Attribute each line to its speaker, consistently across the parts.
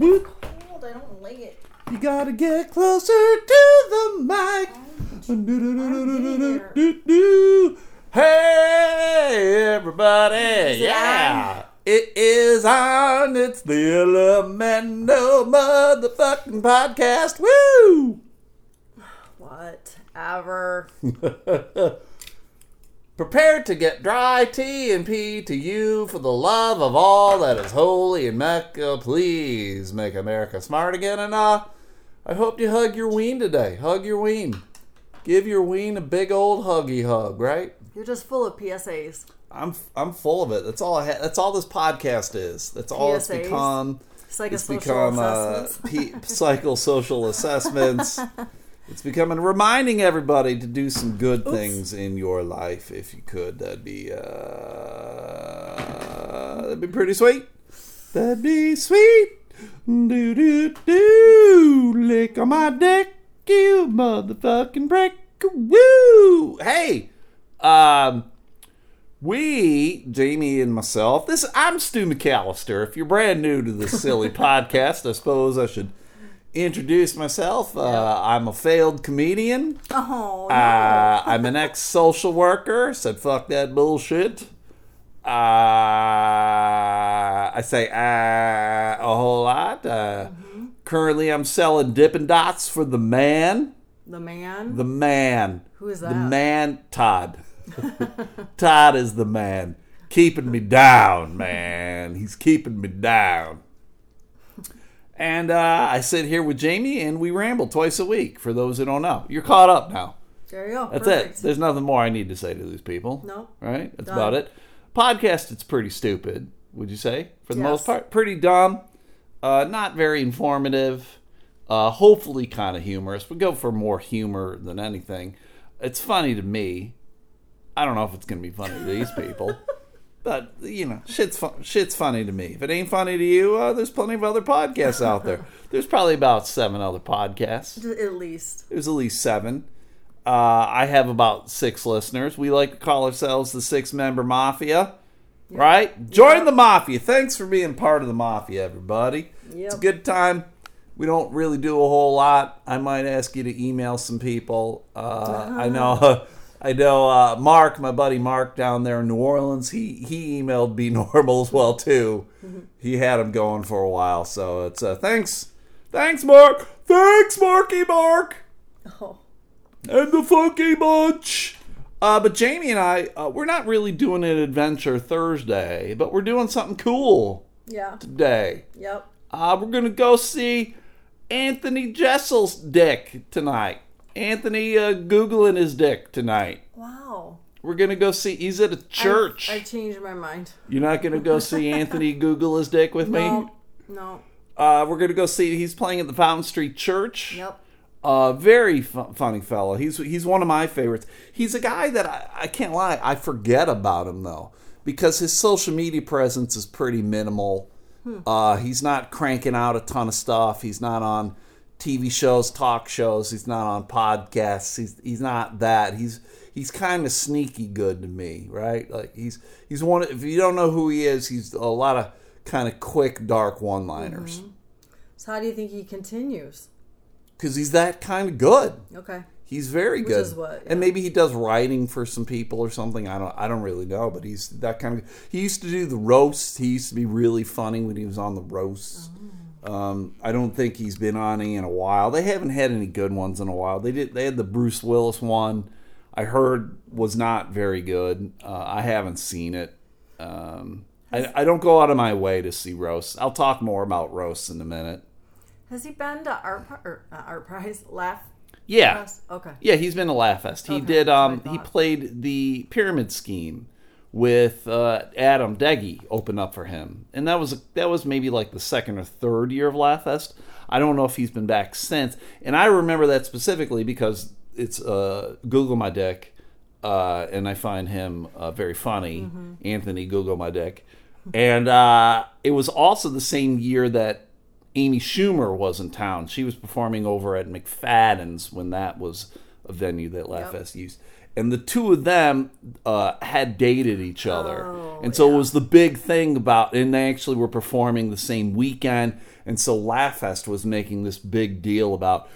Speaker 1: Cold, I don't like it.
Speaker 2: You gotta get closer to the mic. Hey, everybody. Yeah. It is on. It's the Elemento motherfucking podcast. Woo!
Speaker 1: Whatever.
Speaker 2: Prepare to get dry tea and pee to you for the love of all that is holy in Mecca. Please make America smart again. And uh, I hope you hug your ween today. Hug your ween. Give your ween a big old huggy hug, right?
Speaker 1: You're just full of PSAs.
Speaker 2: I'm I'm full of it. That's all I ha- That's all this podcast is. That's all it's
Speaker 1: PSAs?
Speaker 2: become. It's
Speaker 1: Psychosocial
Speaker 2: become uh,
Speaker 1: assessments.
Speaker 2: p- psychosocial assessments. It's becoming reminding everybody to do some good things in your life. If you could, that'd be uh, that'd be pretty sweet. That'd be sweet. Do do do. Lick on my dick, you motherfucking prick. Woo! Hey, um. We, Jamie and myself, this I'm Stu McAllister. If you're brand new to this silly podcast, I suppose I should introduce myself. Uh, I'm a failed comedian.
Speaker 1: oh, no.
Speaker 2: Uh, I'm an ex social worker. Said fuck that bullshit. Uh, I say uh, a whole lot. Uh, Currently, I'm selling Dippin' Dots for the man.
Speaker 1: the man.
Speaker 2: The man.
Speaker 1: Who is that?
Speaker 2: The man, Todd. Todd is the man. Keeping me down, man. He's keeping me down. And uh, I sit here with Jamie and we ramble twice a week for those who don't know. You're caught up now.
Speaker 1: there you go.
Speaker 2: That's
Speaker 1: Perfect.
Speaker 2: it. There's nothing more I need to say to these people.
Speaker 1: No.
Speaker 2: Right? That's
Speaker 1: Done.
Speaker 2: about it. Podcast, it's pretty stupid, would you say? For the
Speaker 1: Yes.
Speaker 2: most part. Pretty dumb. Uh, not very informative. Uh, hopefully kind of humorous. We go for more humor than anything. It's funny to me. I don't know if it's going to be funny to these people. But you know, shit's fun, shit's funny to me. If it ain't funny to you, uh, there's plenty of other podcasts out there. There's probably about seven other podcasts.
Speaker 1: At least.
Speaker 2: There's at least seven. Uh, I have about six listeners. We like to call ourselves the six member mafia. Right? Join
Speaker 1: Yep.
Speaker 2: the mafia. Thanks for being part of the mafia, everybody. It's a good time. We don't really do a whole lot. I might ask you to email some people. Uh, I know. I know uh, Mark, my buddy Mark down there in New Orleans. He he emailed Be Normal as well too. He had him going for a while, so it's uh, thanks, thanks Mark, thanks Marky Mark
Speaker 1: Oh.
Speaker 2: and the Funky Bunch. Uh, but Jamie and I, uh, we're not really doing an adventure Thursday, but we're doing something cool
Speaker 1: Yeah.
Speaker 2: today.
Speaker 1: Yep.
Speaker 2: Uh, we're gonna go see Anthony Jessel's dick tonight. Anthony uh, googling his dick tonight.
Speaker 1: Wow.
Speaker 2: We're gonna go see. He's at a church.
Speaker 1: I, I changed my mind.
Speaker 2: You're not gonna go see Anthony Google his dick with me.
Speaker 1: No. No.
Speaker 2: Uh, we're gonna go see. He's playing at the Fountain Street Church.
Speaker 1: Yep.
Speaker 2: Uh, very fu- funny fellow. He's he's one of my favorites. He's a guy that I, I can't lie. I forget about him though because his social media presence is pretty minimal. Uh, he's not cranking out a ton of stuff. He's not on TV shows, talk shows. He's not on podcasts. He's he's not that. He's he's kind of sneaky good to me, right? Like he's he's one. If you don't know who he is, he's a lot of kind of quick, dark one-liners mm-hmm.
Speaker 1: So how do you think he continues?
Speaker 2: because he's that kind of good.
Speaker 1: Okay.
Speaker 2: He's very
Speaker 1: Which
Speaker 2: good,
Speaker 1: is what, yeah.
Speaker 2: and maybe he does writing for some people or something. I don't, I don't really know, but he's that kind of. He used to do the roast. He used to be really funny when he was on the roast.
Speaker 1: Oh.
Speaker 2: Um, I don't think he's been on any in a while. They haven't had any good ones in a while. They did. They had the Bruce Willis one. I heard was not very good. Uh, I haven't seen it. Um, I, I don't go out of my way to see roasts. I'll talk more about roasts in a minute.
Speaker 1: Has he been to art or not art prize laugh?
Speaker 2: Yeah,
Speaker 1: Fest? Okay.
Speaker 2: Yeah, he's been to Laugh Fest. He
Speaker 1: Okay,
Speaker 2: did. Um, he played the Pyramid Scheme with uh, Adam Deggy open up for him, and that was that was maybe like the second or third year of Laugh Fest. I don't know if he's been back since, and I remember that specifically because it's uh, Google my dick, uh, and I find him uh, very funny.
Speaker 1: Mm-hmm.
Speaker 2: Anthony Google my dick, and uh, it was also the same year that Amy Schumer was in town. She was performing over at McFadden's when that was a venue that Laugh
Speaker 1: Yep.
Speaker 2: Fest used. And the two of them uh, had dated each other,
Speaker 1: Oh,
Speaker 2: and so it was the big thing about, and they actually were performing the same weekend, and so Laughfest was making this big deal about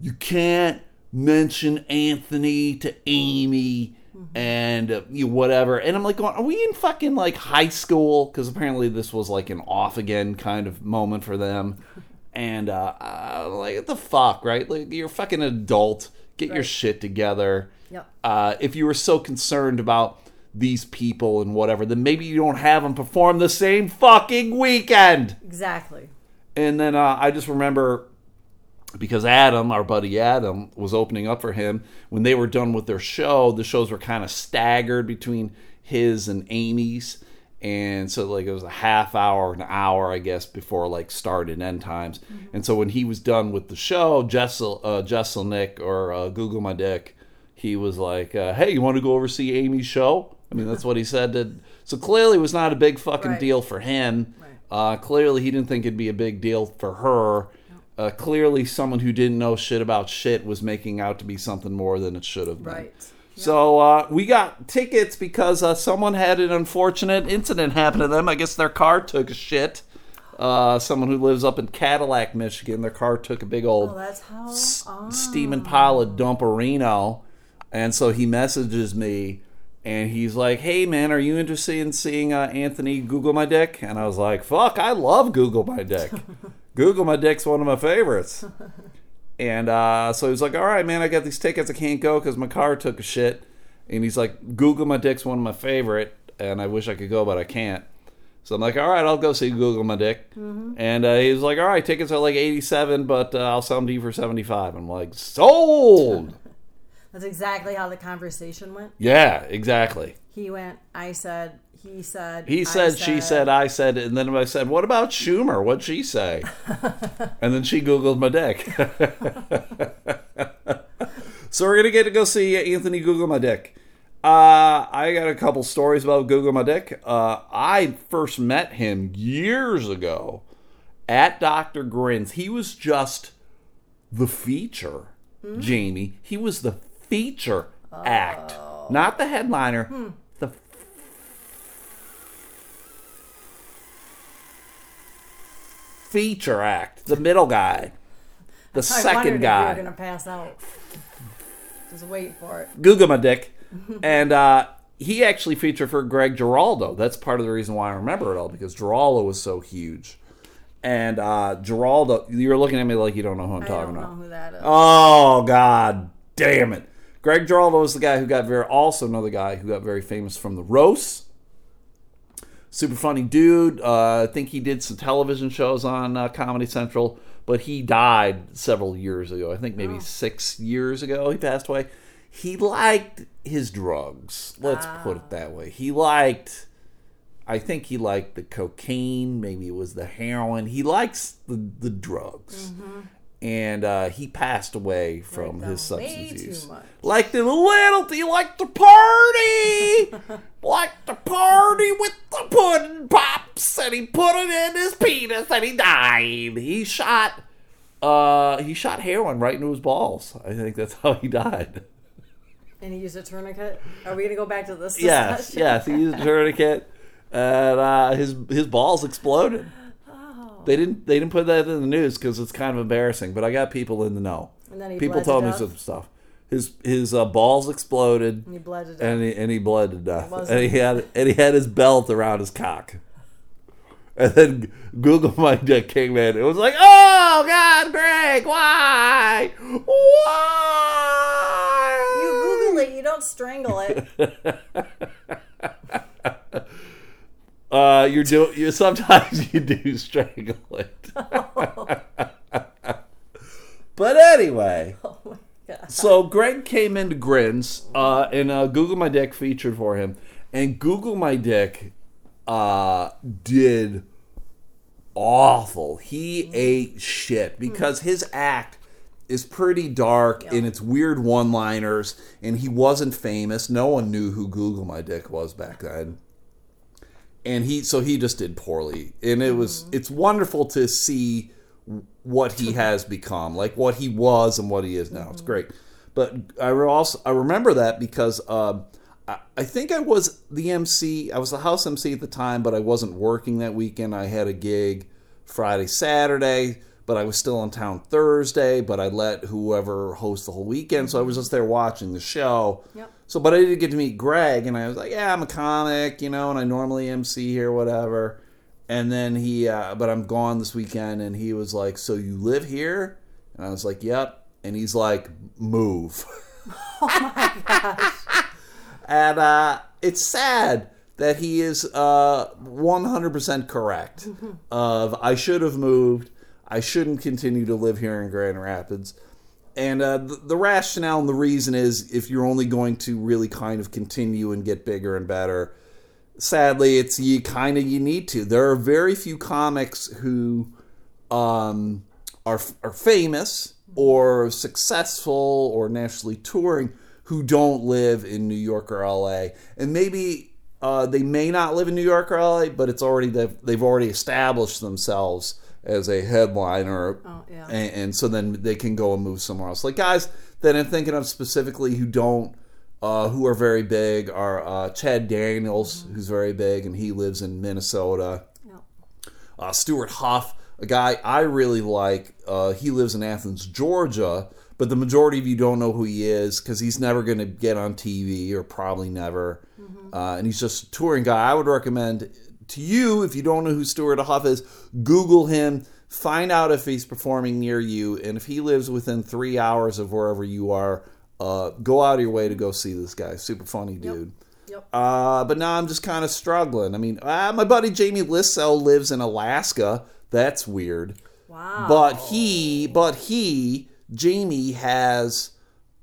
Speaker 2: you can't mention Anthony to Amy and uh, you whatever. And I'm like, going, are we in fucking like high school? Because apparently this was like an off again kind of moment for them. And uh, uh, like, what the fuck, right? Like, you're fucking adult. Get your shit together.
Speaker 1: Yep.
Speaker 2: Uh, if you were so concerned about these people and whatever, then maybe you don't have them perform the same fucking weekend.
Speaker 1: Exactly.
Speaker 2: And then uh, I just remember because Adam, our buddy Adam, was opening up for him when they were done with their show. The shows were kind of staggered between his and Amy's, and so like it was a half hour, an hour, I guess, before like start and end times. And so when he was done with the show, Jessel, uh, Jeselnik or uh, Google My Dick, he was like, uh, "Hey, you want to go over see Amy's show?" I mean, that's what he said. To, so clearly, it was not a big fucking
Speaker 1: Right.
Speaker 2: deal for him.
Speaker 1: Right.
Speaker 2: Uh, clearly, he didn't think it'd be a big deal for her. Uh, clearly, someone who didn't know shit about shit was making out to be something more than it should have been.
Speaker 1: Right.
Speaker 2: So uh, we got tickets because uh, someone had an unfortunate incident happen to them. I guess their car took a shit. Uh, someone who lives up in Cadillac, Michigan, their car took a big old
Speaker 1: Oh, that's how.
Speaker 2: s- steaming pile of dumperino. And so he messages me and he's like, Hey man, are you interested in seeing uh, Anthony Google My Dick? And I was like, Fuck, I love Google My Dick. Google My Dick's one of my favorites. And uh, so he was like, All right, man, I got these tickets. I can't go because my car took a shit. And he's like, Google My Dick's one of my favorite. And I wish I could go, but I can't. So I'm like, all right, I'll go see Google My Dick. And uh, he was like, all right, tickets are like 87, but uh, I'll sell them to you for 75. I'm like, sold.
Speaker 1: That's exactly how the conversation went.
Speaker 2: yeah, exactly.
Speaker 1: He went. I said. He said.
Speaker 2: He
Speaker 1: I
Speaker 2: said, she said, I said, and then I said, what about Schumer? What'd she say? and then she Googled my dick. so we're going to get to go see Anthony Google my dick. Uh, I got a couple stories about Google my dick. Uh, I first met him years ago at Dr. Grin's. He was just the feature, Jamie. He was the feature act, not the headliner. The feature act, the middle guy, the
Speaker 1: I
Speaker 2: second
Speaker 1: wondered If you
Speaker 2: guy.
Speaker 1: were gonna pass out. Just wait for it.
Speaker 2: Google my dick. and uh, he actually featured for Greg Giraldo. That's part of the reason why I remember it all because Giraldo was so huge. And uh, Giraldo, you're looking at me like you don't know who I'm
Speaker 1: I
Speaker 2: talking
Speaker 1: don't
Speaker 2: about.
Speaker 1: who that is.
Speaker 2: Oh God, damn it! Greg Giraldo was the guy who got very, also another guy who got very famous from the roast. Super funny dude. Uh, I think he did some television shows on uh, Comedy Central, but he died several years ago. I think maybe six years ago he passed away. He liked his drugs. Let's put it that way. He liked. I think he liked the cocaine. Maybe it was the heroin. He likes the the drugs, and uh, he passed away from
Speaker 1: them
Speaker 2: his substance
Speaker 1: too
Speaker 2: use.
Speaker 1: much.
Speaker 2: Like the little, he liked the party, like the party with the pudding pops, and he put it in his penis, and he died. He shot, uh, he shot heroin right into his balls. I think that's how he died.
Speaker 1: And he used a tourniquet. Are we gonna go back to this?
Speaker 2: Yes, yes. He used a tourniquet, and uh, his his balls exploded. They didn't they didn't put that in the news because it's kind of embarrassing. But I got people in the know.
Speaker 1: And then he
Speaker 2: people
Speaker 1: bled to
Speaker 2: told me
Speaker 1: death?
Speaker 2: some stuff. His his uh, balls exploded,
Speaker 1: And he bled to death.
Speaker 2: and he and he bled to death.
Speaker 1: wasn't-
Speaker 2: And he had and he had his belt around his cock. And then Google My Dick came in. It was like, oh God, Greg, why, why?
Speaker 1: you Google it. You don't strangle it.
Speaker 2: Uh, you're do you sometimes you do strangle it. but anyway,
Speaker 1: oh my god.
Speaker 2: so Greg came into Grins, uh, and uh, Google My Dick featured for him, and Google My Dick uh, did awful. He ate shit because his act is pretty dark and it's weird one-liners, and he wasn't famous. No one knew who Google My Dick was back then and he so he just did poorly and it was mm. it's wonderful to see what he has become like what he was and what he is now it's mm-hmm. great But I also I remember that because uh, I, I think I was the MC. I was the house MC at the time, but I wasn't working that weekend. I had a gig Friday, Saturday, but I was still in town Thursday. But I let whoever host the whole weekend, so I was mm-hmm. just there watching the show.
Speaker 1: Yep.
Speaker 2: So, but I did get to meet Greg, and I was like, "Yeah, I'm a comic, you know, and I normally MC here, whatever." And then he, uh, but I'm gone this weekend, and he was like, "So you live here?" And I was like, "Yep." And he's like, "Move." Oh my gosh. and uh, it's sad that he is uh, 100% correct. of I should have moved. I shouldn't continue to live here in Grand Rapids. And uh, the, the rationale and the reason is if you're only going to really kind of continue and get bigger and better, sadly, it's you kind of you need to. There are very few comics who um, are are famous or successful or nationally touring who don't live in New York or LA, and maybe. Uh, they may not live in New York or LA, but it's already they've, they've already established themselves as a headliner,
Speaker 1: Oh, yeah.
Speaker 2: and, and so then they can go and move somewhere else. Like guys that I'm thinking of specifically who don't, uh, who are very big are uh, Chad Daniels, who's very big, and he lives in Minnesota.
Speaker 1: Yep.
Speaker 2: Uh, Stewart Huff, a guy I really like. Uh, he lives in Athens, Georgia, but the majority of you don't know who he is because he's never going to get on TV or probably never. Uh, and he's just a touring guy. I would recommend to you, if you don't know who Stewart Huff is, Google him, find out if he's performing near you, and if he lives within three hours of wherever you are, uh, go out of your way to go see this guy. Super funny dude.
Speaker 1: Yep.
Speaker 2: Uh, but now I'm just kind of struggling. I mean, uh, my buddy Jamie Lissow lives in Alaska. That's weird.
Speaker 1: Wow.
Speaker 2: But he, but he, Jamie has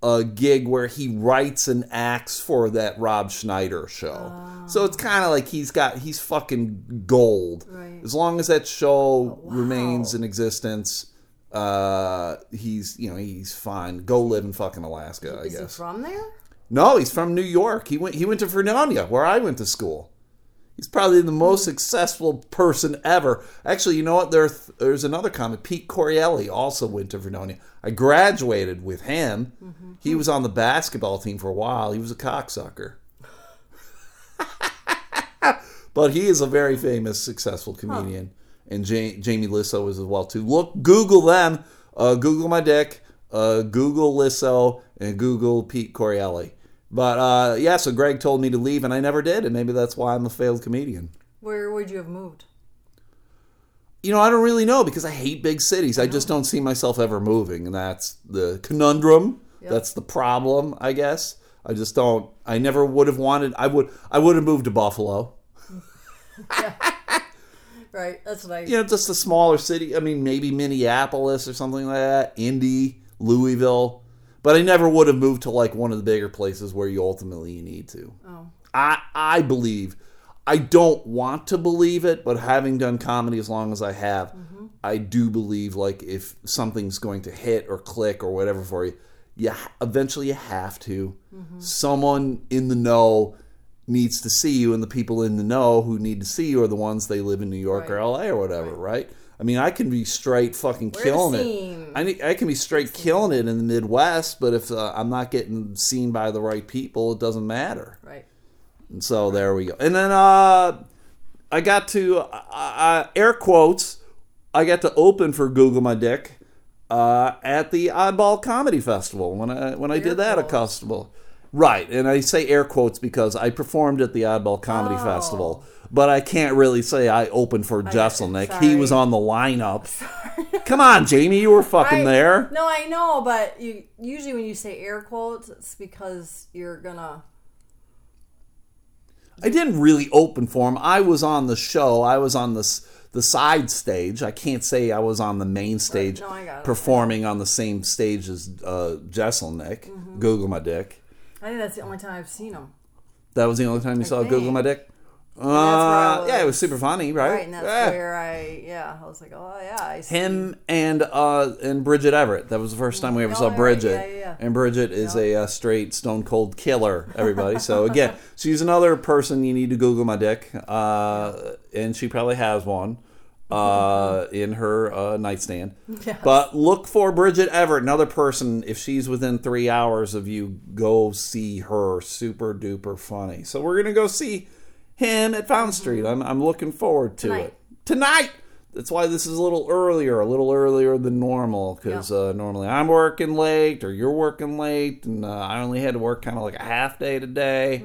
Speaker 2: a gig where he writes and acts for that Rob Schneider show. So it's kind of like he's got he's fucking gold.
Speaker 1: Right.
Speaker 2: As long as that show
Speaker 1: wow.
Speaker 2: remains in existence, uh, he's you know he's fine. Go live in fucking Alaska, I
Speaker 1: Is he
Speaker 2: guess.
Speaker 1: from there?
Speaker 2: No, he's from New York. He went he went to Fredonia, where I went to school. He's probably the most successful person ever. Actually, you know what? There, there's another comic, Pete Correale, also went to Fredonia. I graduated with him. He was on the basketball team for a while. He was a cocksucker. but he is a very famous, successful comedian. And ja- Jamie Lissow is as well too. Look, Google them. Uh, Google my dick. Uh, Google Lissow and Google Pete Correale. But uh, yeah, so Greg told me to leave, and I never did, and maybe that's why I'm a failed comedian.
Speaker 1: Where would you have moved?
Speaker 2: You know, I don't really know because I hate big cities. I just don't see myself ever moving, and that's the conundrum. That's the problem, I guess. I just don't. I never would have wanted. I would. I would have moved to Buffalo.
Speaker 1: Right. That's I.
Speaker 2: You know, just a smaller city. I mean, maybe Minneapolis or something like that. Indy, Louisville. But I never would have moved to like one of the bigger places where you ultimately need to.
Speaker 1: Oh.
Speaker 2: I I believe. I don't want to believe it, but having done comedy as long as I have, mm-hmm. I do believe like if something's going to hit or click or whatever for you, yeah, eventually you have to. Mm-hmm. Someone in the know needs to see you, and the people in the know who need to see you are the ones they live in New York or LA or whatever, right? I mean, I can be straight fucking
Speaker 1: We're
Speaker 2: killing it. I need, I can be straight killing it in the Midwest, but if uh, I'm not getting seen by the right people, it doesn't matter.
Speaker 1: Right.
Speaker 2: And so there we go. And then uh, I got to uh, uh, air quotes. I got to open for Google My Dick uh, at the Oddball Comedy Festival when I when I
Speaker 1: Air
Speaker 2: did that at
Speaker 1: quotes.
Speaker 2: Festival. Right, and I say air quotes because I performed at the Oddball Comedy
Speaker 1: Oh.
Speaker 2: Festival, but I can't really say I opened for Jeselnik. He was on the lineup. Come on, Jamie, you were fucking
Speaker 1: I-
Speaker 2: there.
Speaker 1: No, I know, but you usually when you say air quotes, it's because you're gonna.
Speaker 2: I didn't really open for him. I was on the show. I was on the the side stage. I can't say I was on the main stage
Speaker 1: No, I got it.
Speaker 2: performing on the same stage as uh, Jeselnik.
Speaker 1: Mm-hmm.
Speaker 2: Google my dick.
Speaker 1: I think that's the only time I've seen him.
Speaker 2: That was the only time you saw
Speaker 1: think.
Speaker 2: Google my dick. Uh, yeah, it was super funny, right?
Speaker 1: Right, and that's
Speaker 2: Yeah.
Speaker 1: where I yeah I was like oh yeah I see.
Speaker 2: Him and uh, and Bridget Everett. That was the first time we ever
Speaker 1: Oh,
Speaker 2: saw Bridget.
Speaker 1: yeah, yeah, yeah.
Speaker 2: And Bridget is a uh, straight stone cold killer. Everybody. so again, she's another person you need to Google my dick, uh, and she probably has one. uh, in her uh, nightstand.
Speaker 1: Yes.
Speaker 2: But look for Bridget Everett, another person. If she's within three hours of you, go see her. Super duper funny. So we're gonna go see him at Fountain Street. I'm, I'm looking forward to
Speaker 1: Tonight.
Speaker 2: it tonight. That's why this is a little earlier, a little earlier than normal, because
Speaker 1: Yeah.
Speaker 2: uh, normally I'm working late or you're working late, and uh, I only had to work kind of like a half day today.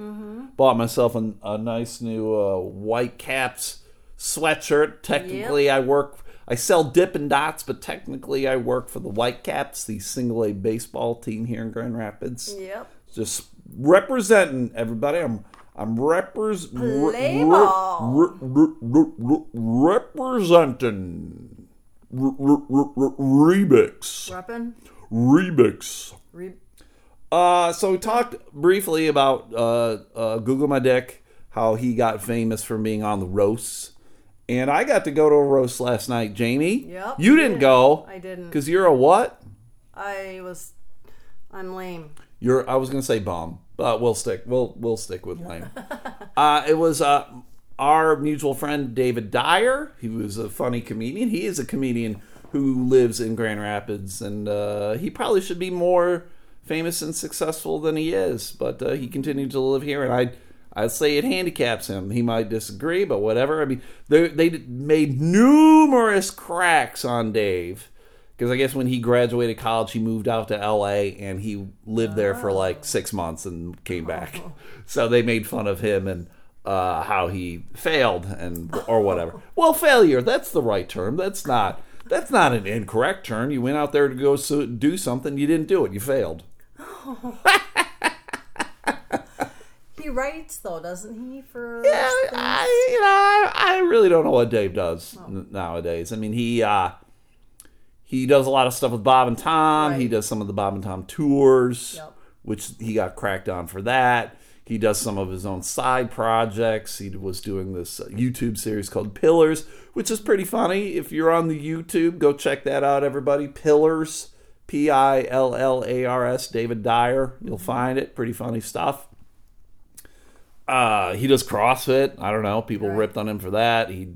Speaker 2: Bought myself a, a nice new uh, white caps sweatshirt. Technically, I work. I sell Dippin' Dots, but technically, I work for the Whitecaps, the single A baseball team here in Grand Rapids.
Speaker 1: Yep.
Speaker 2: Just representing everybody. I'm I'm repres- re- re- re- re- re- representing re- re- re- re- Rebix.
Speaker 1: Reppin.
Speaker 2: Rebix.
Speaker 1: Re-
Speaker 2: Uh, so we talked briefly about uh, uh, Google My Dick, how he got famous from being on the roasts. And I got to go to a roast last night, Jamie.
Speaker 1: Yep,
Speaker 2: You
Speaker 1: you
Speaker 2: didn't go.
Speaker 1: I didn't.
Speaker 2: Because you're a what?
Speaker 1: I was. I'm lame.
Speaker 2: You're. I was gonna say bomb, but we'll stick. We'll we'll stick with lame. uh, it was uh, our mutual friend David Dyer. He was a funny comedian. He is a comedian who lives in Grand Rapids, and uh, he probably should be more famous and successful than he is. But uh, he continued to live here, and I. I'd say it handicaps him. He might disagree, but whatever. I mean, they they made numerous cracks on Dave because I guess when he graduated college, he moved out to L.A. and he lived there for like six months and came back. So they made fun of him and uh, how he failed and or whatever. Well, failure that's the right term. That's not that's not an incorrect term. You went out there to go so, do something, you didn't do it. You failed.
Speaker 1: He writes though, doesn't he? For
Speaker 2: Yeah. I, you know, I, I really don't know what Dave does n- nowadays. I mean, he uh, he does a lot of stuff with Bob and Tom. He does some of the Bob and Tom tours,
Speaker 1: Yep.
Speaker 2: which he got cracked on for that. He does some of his own side projects. He was doing this uh, YouTube series called Pillars, which is pretty funny. If you're on the YouTube, go check that out, everybody. Pillars, P I L L A R S, David Dyer. You'll find it. Pretty funny stuff. Uh, he does CrossFit. I don't know. People
Speaker 1: Right.
Speaker 2: ripped on him for that. He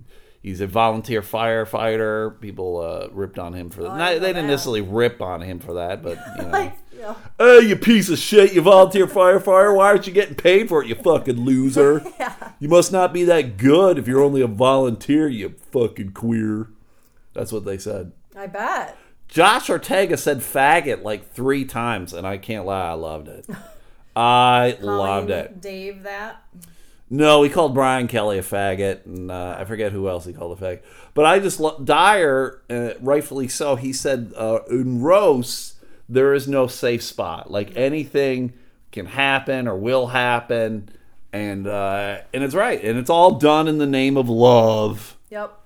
Speaker 2: he's a volunteer firefighter. People uh, ripped on him for that.
Speaker 1: Oh,
Speaker 2: Not- they didn't
Speaker 1: that.
Speaker 2: necessarily rip on him for that, but you know.
Speaker 1: Like, yeah.
Speaker 2: Hey, you piece of shit! You volunteer firefighter. Why aren't you getting paid for it? You fucking loser! yeah. You must not be that good if you're only a volunteer. You fucking queer. That's what they said.
Speaker 1: I bet.
Speaker 2: Josh Ortega said faggot like three times, and I can't lie, I loved it. I loved it.
Speaker 1: Dave that.
Speaker 2: No, he called Brian Kelly a faggot, and uh, I forget who else he called a faggot. But I just lo- Dyer, uh, rightfully so. He said uh, in roasts there is no safe spot. Like anything can happen or will happen, and uh, and it's right, and it's all done in the name of love.
Speaker 1: Yep.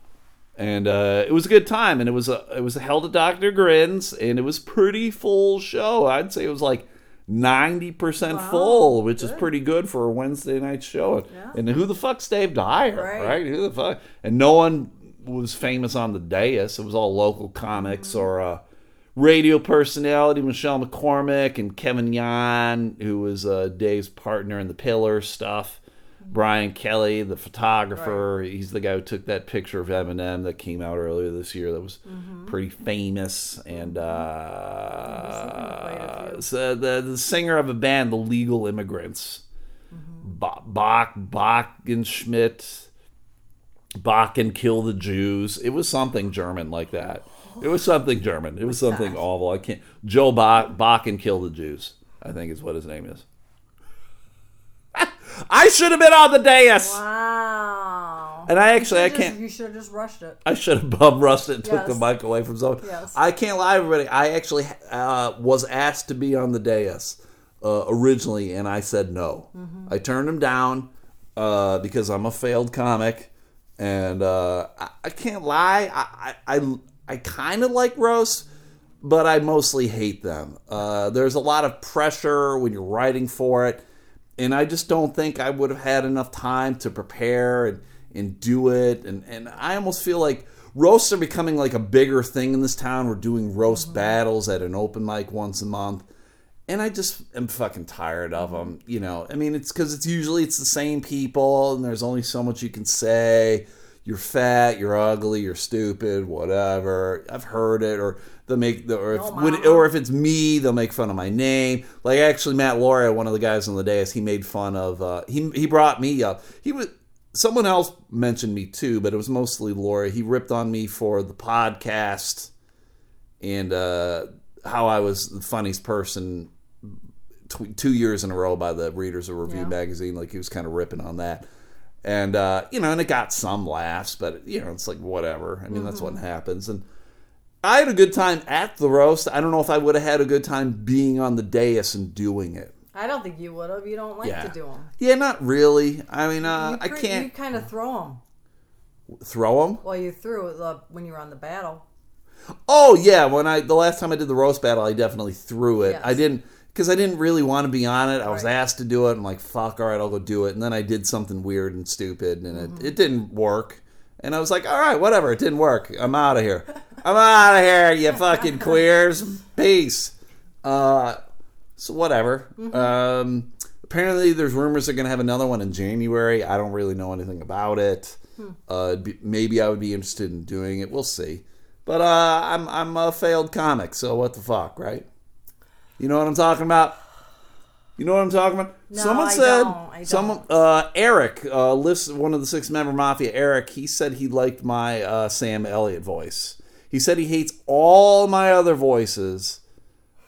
Speaker 2: And uh, it was a good time, and it was a, it was held at Doctor Grins, and it was pretty full show. I'd say it was like ninety percent
Speaker 1: Wow,
Speaker 2: full, which is pretty good for a Wednesday night show.
Speaker 1: Yeah.
Speaker 2: And who the fuck's Dave Dyer, right.
Speaker 1: Right.
Speaker 2: Who the fuck? And no one was famous on the dais. It was all local comics
Speaker 1: Mm-hmm.
Speaker 2: or uh, radio personality, Michelle McCormick and Kevin Yan, who was uh, Dave's partner in the Pillar stuff. Brian Kelly, the photographer, he's the guy who took that picture of Eminem that came out earlier this year. That was pretty famous, and
Speaker 1: quite a
Speaker 2: uh, the the singer of a band, the Legal Immigrants, Ba- Bach, Bachenschmidt, Bach and Kill the Jews. It was something German like that. It was something German. It was something awful. I can't. Joe Bach, Bach and Kill the Jews. I think is what his name is. I should have been on the dais.
Speaker 1: Wow.
Speaker 2: And I actually, I can't.
Speaker 1: Just, you should have just rushed it.
Speaker 2: I should have bum rushed it and took the mic away from someone.
Speaker 1: Yes.
Speaker 2: I can't lie, everybody. I actually uh, was asked to be on the dais uh, originally, and I said no.
Speaker 1: Mm-hmm.
Speaker 2: I turned him down uh, because I'm a failed comic, and uh, I, I can't lie. I I, I, I kind of like roasts, but I mostly hate them. Uh, there's a lot of pressure when you're writing for it, and I just don't think I would have had enough time to prepare and, and do it. And, and I almost feel like roasts are becoming like a bigger thing in this town. We're doing roast battles at an open mic once a month. And I just am fucking tired of them. You know, I mean, it's because it's usually it's the same people, and there's only so much you can say. you're fat, you're ugly, you're stupid, whatever. I've heard it, or they'll make the, or if
Speaker 1: No,
Speaker 2: when, or if it's me, they'll make fun of my name. Like actually, Matt Lauria, one of the guys on the dais, he made fun of. Uh, he he brought me up. He was someone else mentioned me too, but it was mostly Laura. He ripped on me for the podcast and uh, how I was the funniest person tw- two years in a row by the Readers of Revue
Speaker 1: Yeah.
Speaker 2: magazine. Like he was kind of ripping on that, and uh, you know, and it got some laughs, but you know, it's like whatever. I mean, that's what happens. And I had a good time at the roast. I don't know if I would have had a good time being on the dais and doing it.
Speaker 1: I don't think you would have. You don't like
Speaker 2: Yeah,
Speaker 1: to do them.
Speaker 2: yeah, not really. I mean, uh,
Speaker 1: you
Speaker 2: I can't
Speaker 1: You kind of throw them.
Speaker 2: throw them.
Speaker 1: Well, you threw it uh, when you were on the battle.
Speaker 2: Oh yeah, when I the last time I did the roast battle, I definitely threw it.
Speaker 1: Yes.
Speaker 2: I didn't because I didn't really want to be on it. I was
Speaker 1: Right.
Speaker 2: asked to do it. I'm like, fuck, all right, I'll go do it. And then I did something weird and stupid, and
Speaker 1: Mm-hmm.
Speaker 2: it, it didn't work. And I was like, all right, whatever, it didn't work. I'm out of here. I'm out of here, you fucking queers. Peace. Uh, so whatever.
Speaker 1: Mm-hmm.
Speaker 2: Um, apparently, there's rumors they're gonna have another one in January. I don't really know anything about it.
Speaker 1: Hmm.
Speaker 2: Uh, maybe I would be interested in doing it. We'll see. But uh, I'm I'm a failed comic, so what the fuck, right? You know what I'm talking about? You know what I'm talking about?
Speaker 1: No,
Speaker 2: someone
Speaker 1: I
Speaker 2: said
Speaker 1: don't. I
Speaker 2: someone
Speaker 1: don't.
Speaker 2: uh, Eric uh, lists one of the six member mafia. Eric he said he liked my uh, Sam Elliott voice. He said he hates all my other voices,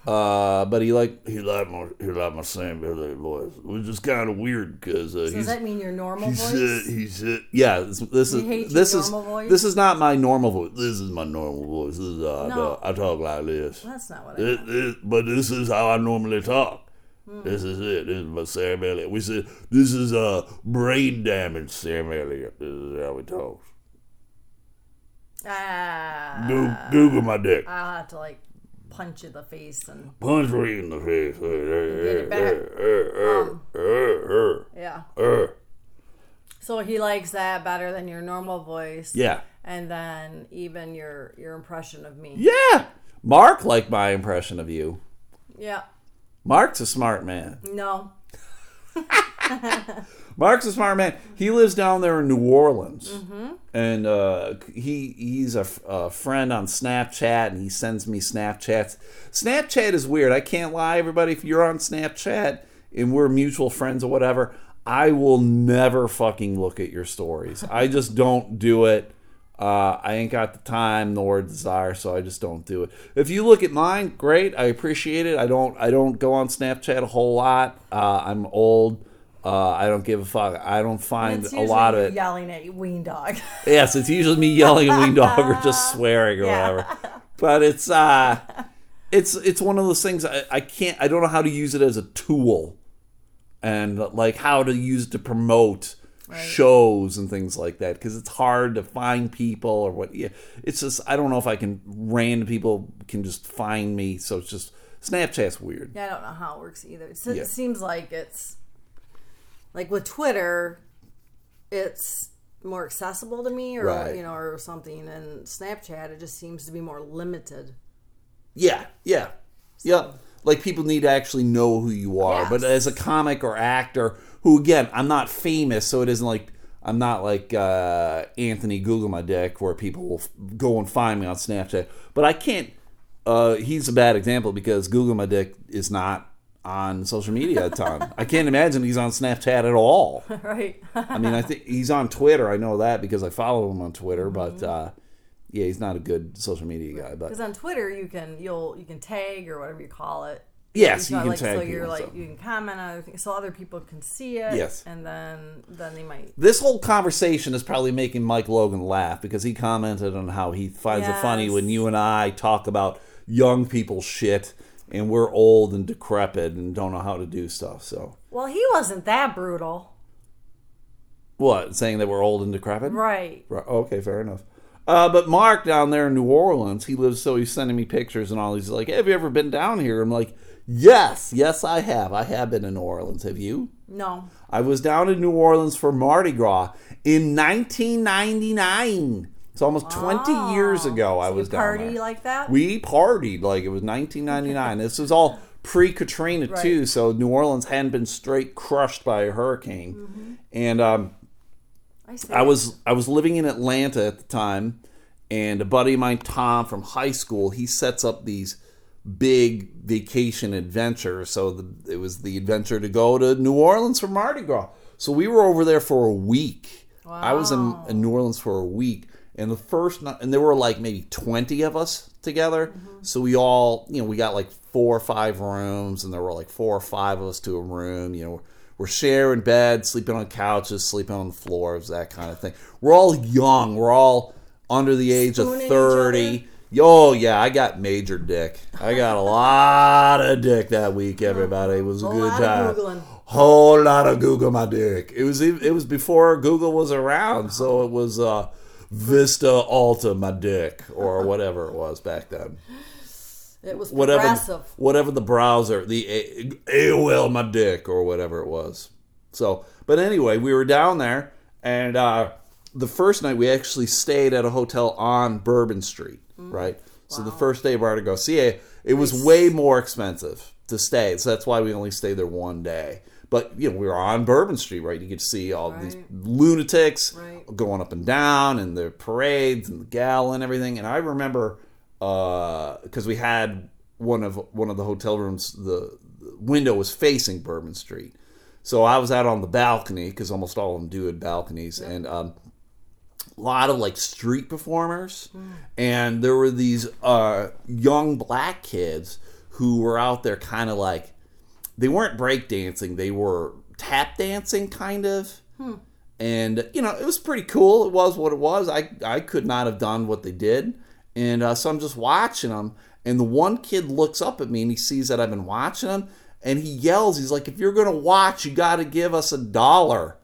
Speaker 2: uh, but he like he liked my he liked my Sam Elliott voice, which is kind of weird because uh,
Speaker 1: Does
Speaker 2: he's
Speaker 1: that mean your normal
Speaker 2: he
Speaker 1: voice?
Speaker 2: said, he said, yeah, this, this is this is
Speaker 1: normal voice?
Speaker 2: this is not my normal voice. This is my normal voice. This is uh,
Speaker 1: No.
Speaker 2: I talk like this.
Speaker 1: That's not what I
Speaker 2: This- this- but this is how I normally talk.
Speaker 1: Hmm.
Speaker 2: This is it. This is my Sam Elliott. We said this is uh brain damage, Sam Elliott. This is how he talks.
Speaker 1: Ah,
Speaker 2: Go- Google my dick.
Speaker 1: I'll have to like punch you in the face and
Speaker 2: Punch me in the face.
Speaker 1: it back. Eh, eh, eh, um, yeah. So he likes that better than your normal voice.
Speaker 2: Yeah.
Speaker 1: And then even your your impression of me.
Speaker 2: Yeah. Mark liked my impression of you.
Speaker 1: Yeah.
Speaker 2: Mark's a smart man.
Speaker 1: No.
Speaker 2: Mark's a smart man. He lives down there in New Orleans, and uh, he he's a friend on Snapchat, and he sends me Snapchats. Snapchat is weird. I can't lie, everybody. If you're on Snapchat and we're mutual friends or whatever, I will never fucking look at your stories. I just don't do it. Uh, I ain't got the time nor desire, so I just don't do it. If you look at mine, great. I appreciate it. I don't. I don't go on Snapchat a whole lot. Uh, I'm old. Uh, I don't give a fuck. I don't find a lot of it.
Speaker 1: yelling at you, ween dog.
Speaker 2: Yes, it's usually me yelling at Wing Dog or just swearing or
Speaker 1: Yeah.
Speaker 2: whatever. But it's uh, it's it's one of those things I, I can't. I don't know how to use it as a tool, and like how to use it to promote shows and things like that because it's hard to find people or what. Yeah, it's just I don't know if I can random people can just find me. So it's just Snapchat's weird.
Speaker 1: Yeah, I don't know how it works either.
Speaker 2: Yeah.
Speaker 1: It seems like it's like with Twitter, it's more accessible to me, or
Speaker 2: Right.
Speaker 1: you know, or something. And Snapchat, it just seems to be more limited.
Speaker 2: Yeah, yeah, yeah. Like people need to actually know who you are.
Speaker 1: Yes.
Speaker 2: But as a comic or actor, who again, I'm not famous, so it isn't like I'm not like uh, Anthony Google my dick, where people will f- go and find me on Snapchat. But I can't. Uh, he's a bad example because Google my dick is not on social media a ton. I can't imagine he's on Snapchat at all.
Speaker 1: right?
Speaker 2: I mean, I think he's on Twitter. I know that because I follow him on Twitter. But uh, yeah, he's not a good social media guy. But
Speaker 1: Because on Twitter, you can you'll you can tag or whatever you call it.
Speaker 2: yes, you
Speaker 1: know,
Speaker 2: can
Speaker 1: like,
Speaker 2: tag
Speaker 1: so you're like you can comment on other things, so other people can see it.
Speaker 2: Yes.
Speaker 1: and then then they might.
Speaker 2: This whole conversation is probably making Mike Logan laugh because he commented on how he finds it funny when you and I talk about young people shit and we're old and decrepit and don't know how to do stuff. So,
Speaker 1: Well, he wasn't that brutal,
Speaker 2: what? Saying that we're old and decrepit?
Speaker 1: right?
Speaker 2: Right. Okay, fair enough. Uh, but Mark down there in New Orleans, he lives, so he's sending me pictures and all. He's like, hey, "Have you ever been down here?" I'm like, "Yes, yes, I have. I have been in New Orleans. Have you?"
Speaker 1: No,
Speaker 2: I was down in New Orleans for Mardi Gras in 1999. It's almost 20 years ago. I was down
Speaker 1: party
Speaker 2: there.
Speaker 1: like that?
Speaker 2: We partied like it was 1999. this was all pre Katrina
Speaker 1: Right.
Speaker 2: too, so New Orleans hadn't been straight crushed by a hurricane.
Speaker 1: Mm-hmm.
Speaker 2: And um,
Speaker 1: I.
Speaker 2: I was I was living in Atlanta at the time, and a buddy of mine, Tom from high school, he sets up these big vacation adventures. So the, it was the adventure to go to New Orleans for Mardi Gras. So we were over there for a week. I was in, in New Orleans for a week, and the first and there were like maybe twenty of us together. So we all, you know, we got like four or five rooms, and there were like four or five of us to a room. You know, we're sharing beds, sleeping on couches, sleeping on the floors, that kind of thing. We're all young. We're all under the age
Speaker 1: Spooning
Speaker 2: of
Speaker 1: each
Speaker 2: thirty. Oh yeah, I got major dick. I got a lot of dick that week. Everybody, it was a
Speaker 1: Whole
Speaker 2: good time.
Speaker 1: Googling.
Speaker 2: Whole lot of Google my dick. It was it was before Google was around, so it was uh, Vista Alta my dick or whatever it was back then.
Speaker 1: It was
Speaker 2: Whatever,
Speaker 1: progressive.
Speaker 2: whatever the browser, the A- AOL my dick or whatever it was. So, but anyway, we were down there, and uh, the first night we actually stayed at a hotel on Bourbon Street, right? So the first day of Gras, see, it, it was way more expensive to stay, so that's why we only stayed there one day. But you know, we were on Bourbon Street, right? You could see all these lunatics
Speaker 1: Right.
Speaker 2: going up and down, and the parades and the gala and everything. And I remember because we had one of one of the hotel rooms, the, the window was facing Bourbon Street, so I was out on the balcony because almost all of them do have balconies, and um, a lot of like street performers, and there were these uh, young black kids who were out there, kind of like they weren't breakdancing, they were tap dancing, kind of. And you know, it was pretty cool. It was what it was. I I could not have done what they did, and uh, so I'm just watching them. And the one kid looks up at me and he sees that I've been watching him, and he yells. He's like, "If you're gonna watch, you got to give us a dollar."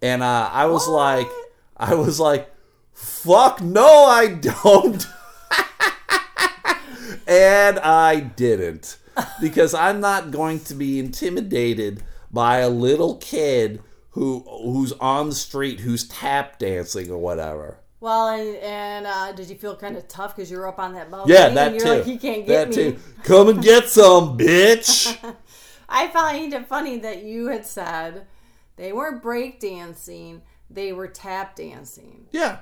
Speaker 2: And uh, I was like, I was like, "Fuck no, I don't." and I didn't because I'm not going to be intimidated by a little kid who who's on the street who's tap dancing or whatever.
Speaker 1: Well, and, and uh, did you feel kind of tough because you were up on that balcony?
Speaker 2: Yeah, that
Speaker 1: and you're
Speaker 2: too.
Speaker 1: like, he can't get
Speaker 2: that
Speaker 1: me.
Speaker 2: too. Come and get some, bitch.
Speaker 1: I find it funny that you had said they weren't break dancing; they were tap dancing.
Speaker 2: yeah,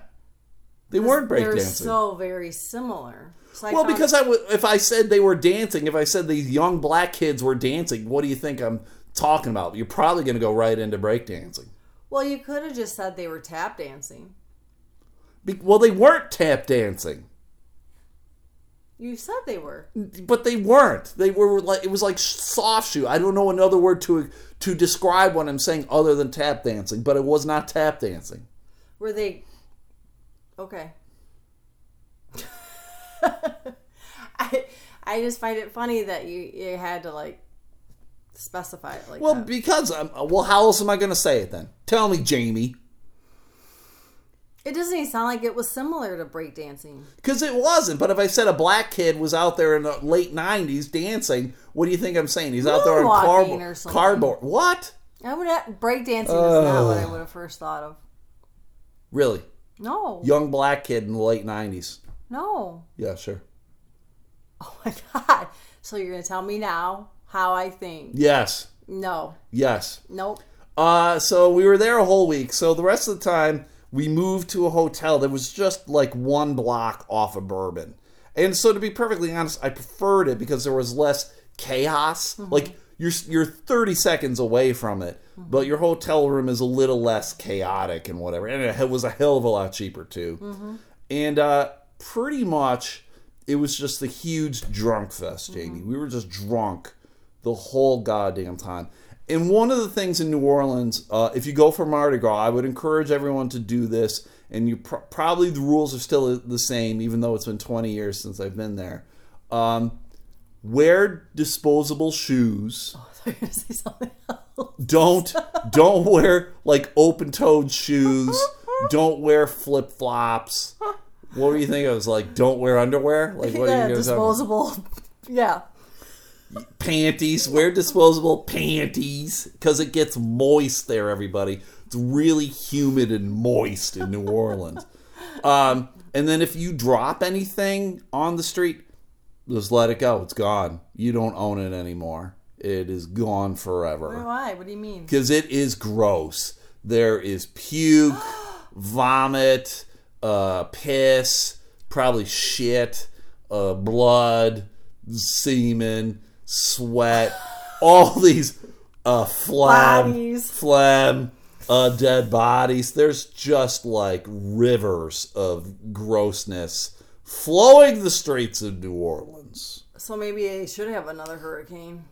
Speaker 2: they weren't break
Speaker 1: They're
Speaker 2: breakdancing.
Speaker 1: so very similar. So
Speaker 2: well,
Speaker 1: um,
Speaker 2: because I would, if I said they were dancing, if I said these young black kids were dancing, what do you think I'm talking about? You're probably going to go right into breakdancing.
Speaker 1: well, you could have just said they were tap dancing.
Speaker 2: Be- Well, they weren't tap dancing.
Speaker 1: You said they were.
Speaker 2: but they weren't. They were like it was like soft shoe. I don't know another word to to describe what I'm saying other than tap dancing, but it was not tap dancing.
Speaker 1: Were they? Okay. I I just find it funny that you you had to like specify it like
Speaker 2: Well,
Speaker 1: that.
Speaker 2: because I'm, well, how else am I going to say it then? Tell me, Jamie,
Speaker 1: It doesn't even sound like it was similar to breakdancing.
Speaker 2: because it wasn't. But if I said a black kid was out there in the late '90s dancing, what do you think I'm saying? He's out there on cardboard. Cardboard. What?
Speaker 1: I would have, breakdancing is not what I would have first thought of.
Speaker 2: Really?
Speaker 1: No,
Speaker 2: Young black kid in the late '90s.
Speaker 1: No.
Speaker 2: Yeah, sure.
Speaker 1: Oh my god! So you're gonna tell me now how I think?
Speaker 2: Yes.
Speaker 1: No,
Speaker 2: Yes.
Speaker 1: nope.
Speaker 2: Uh, so we were there a whole week. So the rest of the time, we moved to a hotel that was just like one block off of Bourbon. And so to be perfectly honest, I preferred it because there was less chaos. Like you're you're 30 seconds away from it, but your hotel room is a little less chaotic and whatever. And it was a hell of a lot cheaper too. And uh, pretty much, it was just a huge drunk fest, Jamie. We were just drunk the whole goddamn time. And one of the things in New Orleans, uh, if you go for Mardi Gras, I would encourage everyone to do this. And you pr- probably the rules are still the same, even though it's been 20 years since I've been there. Um, wear disposable shoes.
Speaker 1: I thought you were say something else.
Speaker 2: Don't don't wear like open-toed shoes. Don't wear flip flops. What were you thinking? I was like, don't wear underwear. Like what
Speaker 1: yeah,
Speaker 2: are you going to talk
Speaker 1: disposable. yeah.
Speaker 2: panties. Wear disposable panties because it gets moist there. Everybody, it's really humid and moist in New Orleans. Um, and then if you drop anything on the street, just let it go. It's gone. You don't own it anymore. It is gone forever
Speaker 1: Why? What do you mean?
Speaker 2: because it is gross. There is puke. vomit, uh, piss, probably shit, uh, blood, semen, sweat, all these uh, phlegm,
Speaker 1: Bodies.
Speaker 2: phlegm, uh, dead bodies. There's just like rivers of grossness flowing the streets of New Orleans.
Speaker 1: So maybe they should have another hurricane.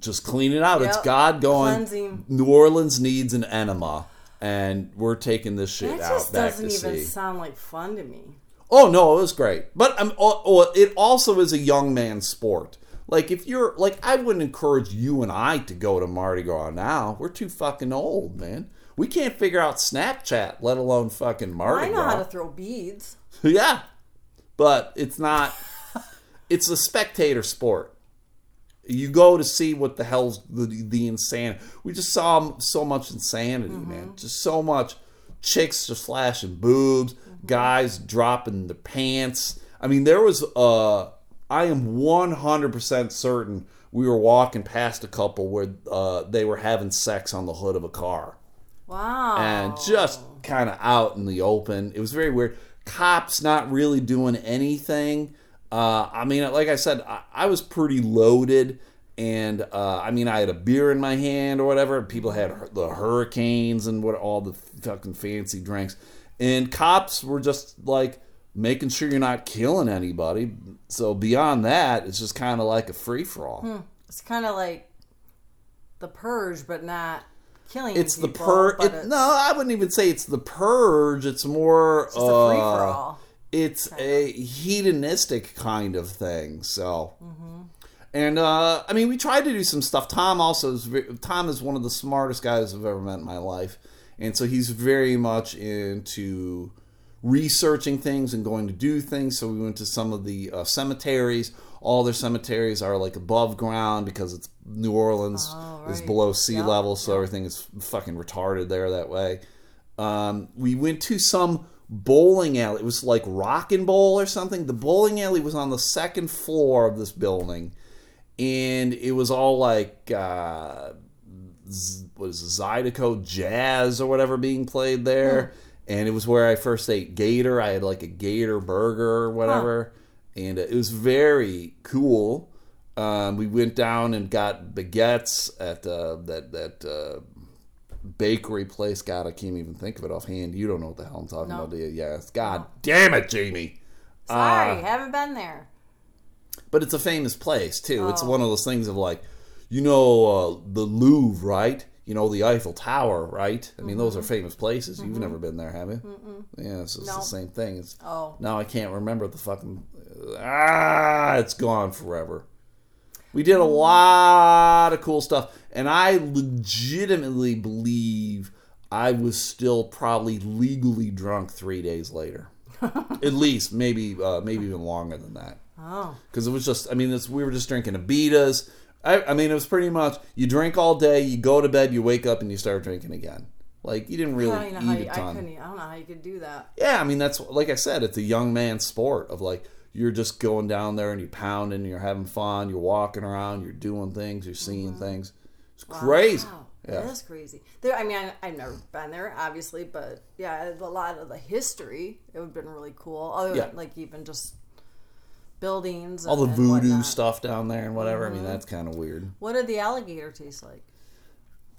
Speaker 2: Just clean it out. It's God going.
Speaker 1: Cleansing.
Speaker 2: New Orleans needs an enema, and we're taking this shit out.
Speaker 1: That
Speaker 2: out
Speaker 1: just
Speaker 2: back
Speaker 1: doesn't even sound like fun to me.
Speaker 2: Oh no, it was great. But um, oh, oh, it also is a young man's sport. Like if you're like, I wouldn't encourage you and I to go to Mardi Gras now. We're too fucking old, man. We can't figure out Snapchat, let alone fucking Mardi Gras.
Speaker 1: I know how to throw beads.
Speaker 2: yeah, but it's not. it's a spectator sport. You go to see what the hell's the the insanity. We just saw so much insanity, man. Just so much chicks just flashing boobs, guys dropping their pants. I mean, there was uh I am 100% certain we were walking past a couple where uh, they were having sex on the hood of a car
Speaker 1: Wow.
Speaker 2: and just kind of out in the open. It was very weird. Cops not really doing anything. Uh, I mean, like I said, I, I was pretty loaded, and uh, I mean, I had a beer in my hand or whatever. People had the hurricanes and what all the fucking fancy drinks, and cops were just like making sure you're not killing anybody. So beyond that, it's just kind of like a free for all.
Speaker 1: It's kind of like the purge, but not killing.
Speaker 2: It's the purge. It, no, I wouldn't even say it's the purge. It's more
Speaker 1: just a free
Speaker 2: uh,
Speaker 1: for all.
Speaker 2: It's a hedonistic kind of thing. So,
Speaker 1: Mm-hmm.
Speaker 2: and uh, I mean, we tried to do some stuff. Tom also is Tom is one of the smartest guys I've ever met in my life, and so he's very much into researching things and going to do things. So we went to some of the uh, cemeteries. All their cemeteries are like above ground because it's New Orleans
Speaker 1: Oh,
Speaker 2: is below sea
Speaker 1: Yep,
Speaker 2: level, so everything is fucking retarded there that way. Um, we went to some bowling alley. It was like Rock and Bowl or something. The bowling alley was on the second floor of this building, and it was all like uh, is Zydeco jazz or whatever being played there. And it was where I first ate gator. I had like a gator burger or whatever, and it was very cool. Um, we went down and got baguettes at uh, that that uh, bakery place. God, I can't even think of it offhand. You don't know what the hell I'm talking about, do you? Yes. God damn it, Jamie.
Speaker 1: Sorry,
Speaker 2: Uh,
Speaker 1: haven't been there.
Speaker 2: but it's a famous place too. It's
Speaker 1: Oh.
Speaker 2: one of those things of like, you know, uh, the Louvre, right? You know, the Eiffel Tower, right? I mean, those are famous places. You've never been there, have you? Yeah, it's just
Speaker 1: No.
Speaker 2: the same thing. It's,
Speaker 1: Oh.
Speaker 2: now I can't remember the fucking. Ah, it's gone forever. We did a lot of cool stuff, and I legitimately believe I was still probably legally drunk three days later, at least, maybe, uh, maybe even longer than that
Speaker 1: Oh,
Speaker 2: because it was just I mean it's, we were just drinking Abitas. I, I mean it was pretty much you drink all day, you go to bed, you wake up and you start drinking again. Like you didn't really
Speaker 1: I don't know how
Speaker 2: eat
Speaker 1: you,
Speaker 2: a
Speaker 1: I
Speaker 2: ton.
Speaker 1: couldn't. e- I don't know how you could do that.
Speaker 2: Yeah, I mean that's like I said, it's a young man's sport of like you're just going down there and you're pounding, you're having fun, you're walking around, you're doing things, you're seeing things. It's crazy.
Speaker 1: Mm-hmm. Wow,
Speaker 2: Yeah.
Speaker 1: that is crazy. There, I mean, I, I've never been there, obviously, but yeah, a lot of the history it would have been really cool. Other
Speaker 2: Yeah.
Speaker 1: than like even just buildings,
Speaker 2: All the
Speaker 1: and- and
Speaker 2: voodoo stuff down there and whatever. I mean that's kind of weird.
Speaker 1: What did the alligator taste like?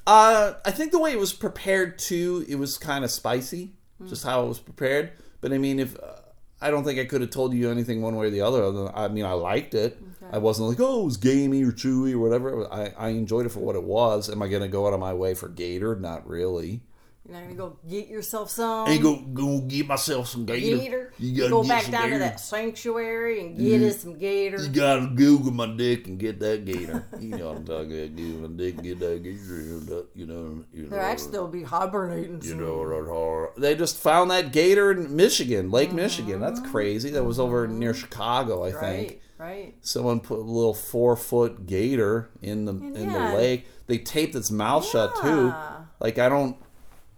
Speaker 2: Uh, I think the way it was prepared too, it was kind of spicy, just how it was prepared. But I mean, if uh, I don't think I could have told you anything one way or the other. other than, I mean, I liked it. I wasn't like, oh, it was gamey or chewy or whatever. I, I enjoyed it for what it was. Am I going to go out of my way for gator? Not really.
Speaker 1: You're not gonna go get yourself some.
Speaker 2: Hey, go go get myself some gator.
Speaker 1: gator.
Speaker 2: You gotta
Speaker 1: go back down
Speaker 2: gator.
Speaker 1: to that sanctuary and get mm-hmm. us some gator.
Speaker 2: You gotta Google my dick and get that gator. you know what I'm talking about. Google my dick, and get that gator. You know, you know.
Speaker 1: They're actually they'll be hibernating.
Speaker 2: You know, hor- they just found that gator in Michigan, Lake mm-hmm. Michigan. That's crazy. That was over mm-hmm. near Chicago, I think.
Speaker 1: right, right.
Speaker 2: Someone put a little four foot gator in the in
Speaker 1: yeah.
Speaker 2: the lake. They taped its mouth shut too. Like I don't.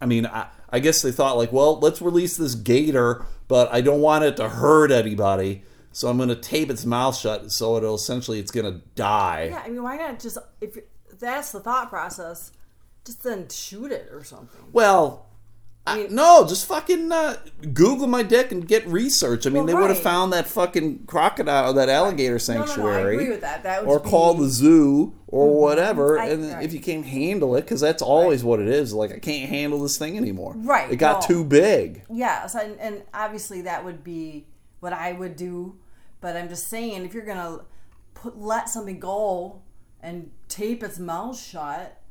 Speaker 2: I mean, I, I guess they thought like, well, let's release this gator, but I don't want it to hurt anybody, so I'm going to tape its mouth shut, so it'll essentially it's going to die.
Speaker 1: Yeah, I mean, why not just if that's the thought process, just then shoot it or something.
Speaker 2: Well, I, no, just fucking uh, Google my dick and get research. I mean,
Speaker 1: Well,
Speaker 2: they would have found that fucking crocodile, that alligator
Speaker 1: No,
Speaker 2: sanctuary,
Speaker 1: no, no, I agree with that. That
Speaker 2: or
Speaker 1: be,
Speaker 2: call the zoo or whatever.
Speaker 1: I-
Speaker 2: and
Speaker 1: right.
Speaker 2: if you can't handle it, because that's always what it is. Like I can't handle this thing anymore.
Speaker 1: Right,
Speaker 2: It got
Speaker 1: no.
Speaker 2: too big.
Speaker 1: Yes, and, and obviously that would be what I would do. But I'm just saying, if you're gonna put let something go and tape its mouth shut,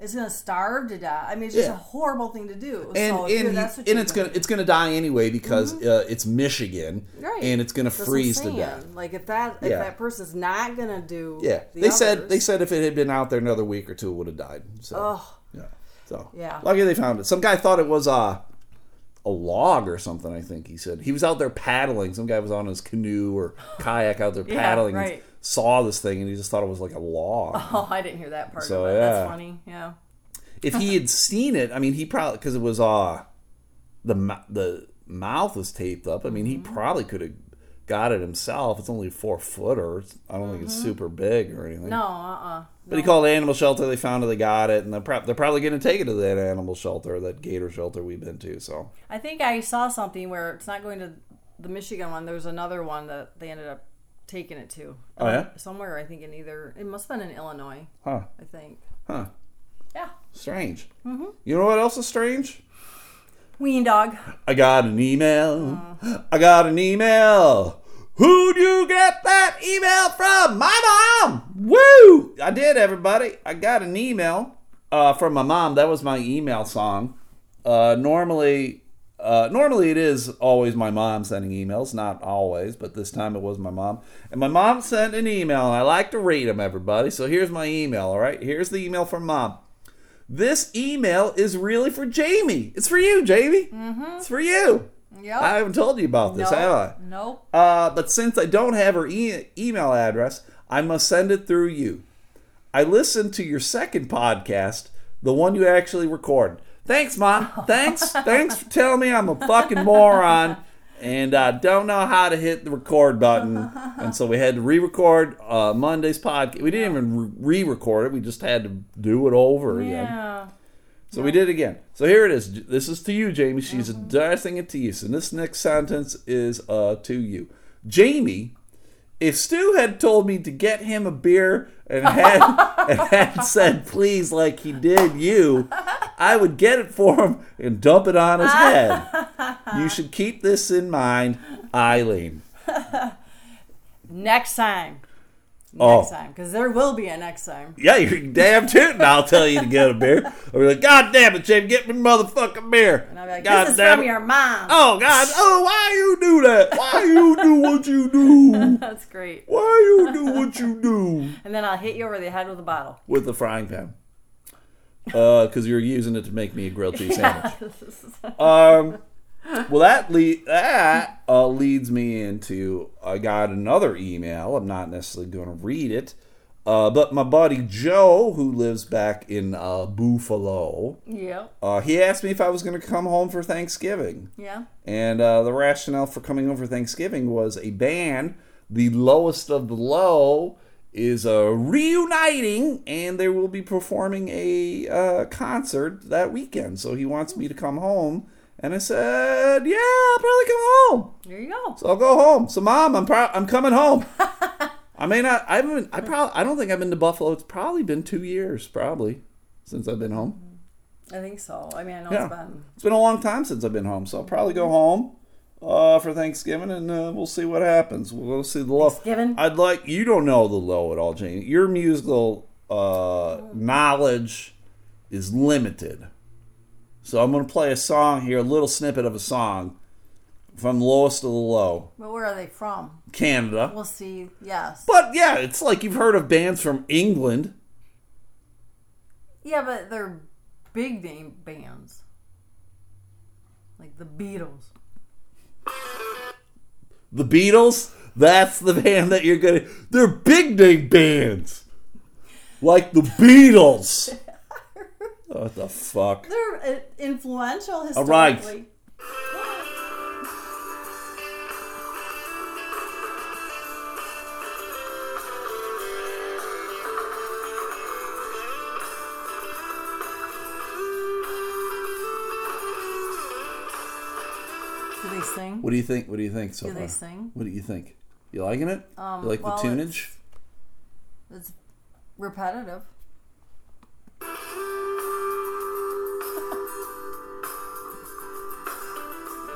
Speaker 1: it's gonna starve to death. I mean, it's just
Speaker 2: Yeah.
Speaker 1: a horrible thing to do.
Speaker 2: And
Speaker 1: so
Speaker 2: and, and it's gonna it's gonna die anyway because uh, it's Michigan
Speaker 1: Right.
Speaker 2: and it's gonna
Speaker 1: That's
Speaker 2: freeze to death.
Speaker 1: Like if that if
Speaker 2: Yeah.
Speaker 1: that person's not gonna do
Speaker 2: Yeah,
Speaker 1: the
Speaker 2: they said they said if it had been out there another week or two, it would have died. So
Speaker 1: Ugh.
Speaker 2: yeah, so
Speaker 1: Yeah.
Speaker 2: lucky they found it. Some guy thought it was uh, a log or something. I think he said he was out there paddling. Some guy was on his canoe or kayak out there paddling. and
Speaker 1: right.
Speaker 2: Saw this thing and he just thought it was like a log.
Speaker 1: Oh, I didn't hear that part
Speaker 2: So,
Speaker 1: of it.
Speaker 2: yeah.
Speaker 1: That's funny. Yeah.
Speaker 2: if he had seen it, I mean, he probably because it was uh the mou- the mouth was taped up. I mean, he
Speaker 1: Mm-hmm.
Speaker 2: probably could have got it himself. It's only four footer. I don't think it's super big or anything.
Speaker 1: Mm-hmm. No, uh, uh
Speaker 2: But he called the animal shelter. They found it. They got it, and they're, prob- they're probably going to take it to that animal shelter, that gator shelter we've been to. So
Speaker 1: I think I saw something where it's not going to the Michigan one. There's another one that they ended up taking it to.
Speaker 2: Oh, yeah?
Speaker 1: somewhere I think in either it must have been in Illinois.
Speaker 2: huh,
Speaker 1: I think.
Speaker 2: huh,
Speaker 1: Yeah,
Speaker 2: strange.
Speaker 1: Mm-hmm.
Speaker 2: You know what else is strange?
Speaker 1: ween dog.
Speaker 2: I got an email. I got an email. Who'd you get that email from? My mom. Woo! I did, everybody. I got an email uh, from my mom. That was my email song. Uh, normally, uh, normally it is always my mom sending emails. Not always, but this time it was my mom. And my mom sent an email, and I like to read them, everybody. So here's my email. All right, here's the email from mom. This email is really for Jamie. It's for you, Jamie. It's for you.
Speaker 1: Yep.
Speaker 2: I haven't told you about this, have I?
Speaker 1: Nope.
Speaker 2: Uh, but since I don't have her e- email address, I must send it through you. I listened to your second podcast, the one you actually recorded. Thanks, Mom. Thanks. Thanks for telling me I'm a fucking moron and I don't know how to hit the record button. And so we had to re record uh, Monday's podcast. We didn't even re record it, we just had to do it over again.
Speaker 1: Yeah.
Speaker 2: So we did it again. So here it is. This is to you, Jamie. She's addressing it to you. So this next sentence is uh, to you. Jamie, if Stu had told me to get him a beer and had, and had said please like he did you, I would get it for him and dump it on his head. You should keep this in mind, Eileen.
Speaker 1: Next time.
Speaker 2: Oh.
Speaker 1: Next time, because there will be a next time.
Speaker 2: Yeah, you're damn tootin'. I'll tell you to get a beer. I'll be like, God damn it, Jamie, get me motherfucking beer.
Speaker 1: And I'll be like,
Speaker 2: God
Speaker 1: this is
Speaker 2: damn
Speaker 1: from
Speaker 2: it.
Speaker 1: your mom.
Speaker 2: Oh God! Oh, why you do that? Why you do what you do?
Speaker 1: That's great.
Speaker 2: Why you do what you do
Speaker 1: And then I'll hit you over the head with a bottle.
Speaker 2: with a frying pan? Uh, because you're using it to make me a grilled cheese sandwich. Um, well, that le- that uh, leads me into I got another email. I'm not necessarily going to read it, uh, but my buddy Joe, who lives back in uh, Buffalo,
Speaker 1: yeah,
Speaker 2: uh, he asked me if I was going to come home for Thanksgiving.
Speaker 1: Yeah.
Speaker 2: And uh, the rationale for coming home for Thanksgiving was a band, the lowest of the low, is uh, reuniting, and they will be performing a uh, concert that weekend. So he wants me to come home, and I said, "Yeah, I'll probably come home."
Speaker 1: There you go.
Speaker 2: So I'll go home. So, mom, I'm pro- I'm coming home. I may not. I haven't. I probably. I don't think I've been to Buffalo. It's probably been two years, probably, since I've been home.
Speaker 1: I think so. I mean, I know
Speaker 2: Yeah.
Speaker 1: it's been.
Speaker 2: It's been a long time since I've been home, so I'll probably go home uh, for Thanksgiving, and uh, we'll see what happens. We'll see the low.
Speaker 1: Thanksgiving?
Speaker 2: I'd like you don't know the low at all, Jane. Your musical uh, knowledge is limited, so I'm going to play a song here, a little snippet of a song from lowest to the low,
Speaker 1: But where are they from?
Speaker 2: Canada.
Speaker 1: We'll see. Yes.
Speaker 2: But yeah, it's like you've heard of bands from England.
Speaker 1: Yeah, but they're big name bands. Like the Beatles.
Speaker 2: The Beatles, that's the band that you're gonna. They're big name bands, like the Beatles. what the fuck?
Speaker 1: They're uh, influential
Speaker 2: All right.
Speaker 1: Sing?
Speaker 2: What do you think? What do you think so
Speaker 1: Do
Speaker 2: far?
Speaker 1: they sing?
Speaker 2: What do you think? You liking it?
Speaker 1: Um,
Speaker 2: you like
Speaker 1: well,
Speaker 2: the tunage?
Speaker 1: It's repetitive.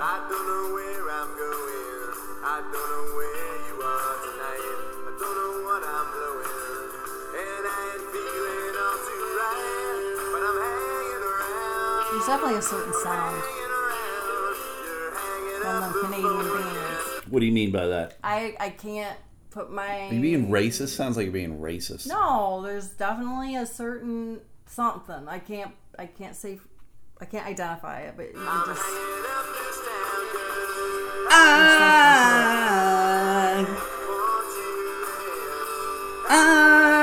Speaker 3: I don't know where I'm going. I don't know where you are tonight. I don't know what I'm blowing. And I ain't feeling all too right. But I'm hanging around.
Speaker 1: There's definitely a certain sound from
Speaker 3: up
Speaker 1: the Canadian bands.
Speaker 2: What do you mean by that?
Speaker 1: I I can't put my.
Speaker 2: Are you being racist? Sounds like you're being racist.
Speaker 1: No, there's definitely a certain something. I can't I can't say I can't identify it, but you just ah!
Speaker 3: hanging up
Speaker 1: ah!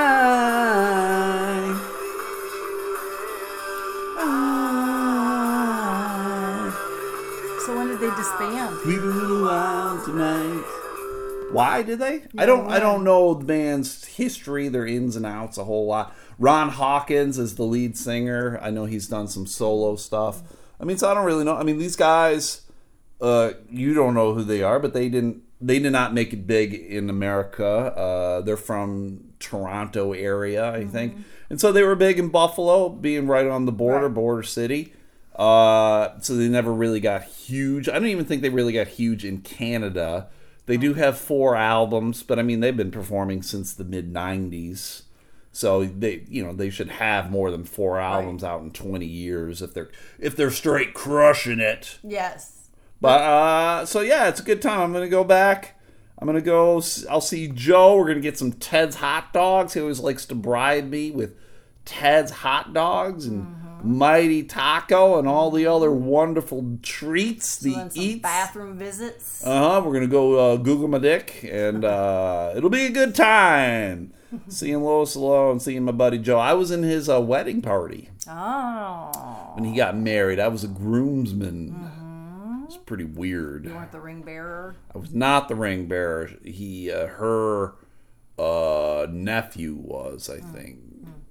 Speaker 2: We little wild tonight. Why did they? I don't. I don't know the band's history, their ins and outs a whole lot. Ron Hawkins is the lead singer. I know he's done some solo stuff. I mean, so I don't really know. I mean, these guys, uh, you don't know who they are, but they didn't. They did not make it big in America. Uh, they're from Toronto area, I think, and so they were big in Buffalo, being right on the border,
Speaker 1: Right.
Speaker 2: border city. Uh, so they never really got huge. I don't even think they really got huge in Canada. They do have four albums, but I mean they've been performing since the mid '90s. So they, you know, they should have more than four albums out in 20 years if they're if they're straight crushing it.
Speaker 1: Yes.
Speaker 2: But uh, so yeah, it's a good time. I'm gonna go back. I'm gonna go. I'll see Joe. We're gonna get some Ted's hot dogs. He always likes to bribe me with Ted's hot dogs and Mighty Taco and all the other wonderful treats.
Speaker 1: So
Speaker 2: the eats.
Speaker 1: bathroom visits.
Speaker 2: Uh huh. We're gonna go uh, Google my dick, and uh, it'll be a good time. seeing Lois and seeing my buddy Joe. I was in his uh, wedding party
Speaker 1: Oh.
Speaker 2: when he got married. I was a groomsman. It's pretty weird.
Speaker 1: You weren't the ring bearer.
Speaker 2: I was not the ring bearer. He, uh, her uh, nephew was, I think.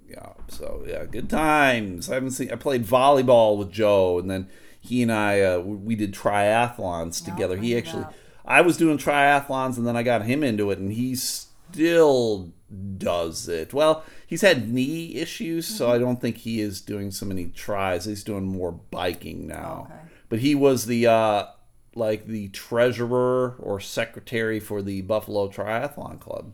Speaker 2: Yeah. So yeah, good times. I haven't seen. I played volleyball with Joe, and then he and I uh, we did triathlons together. He actually. I was doing triathlons, and then I got him into it, and he still does it. Well, he's had knee issues, so I don't think he is doing so many tries. He's doing more biking now.
Speaker 1: Okay.
Speaker 2: But he was the uh, like the treasurer or secretary for the Buffalo Triathlon Club.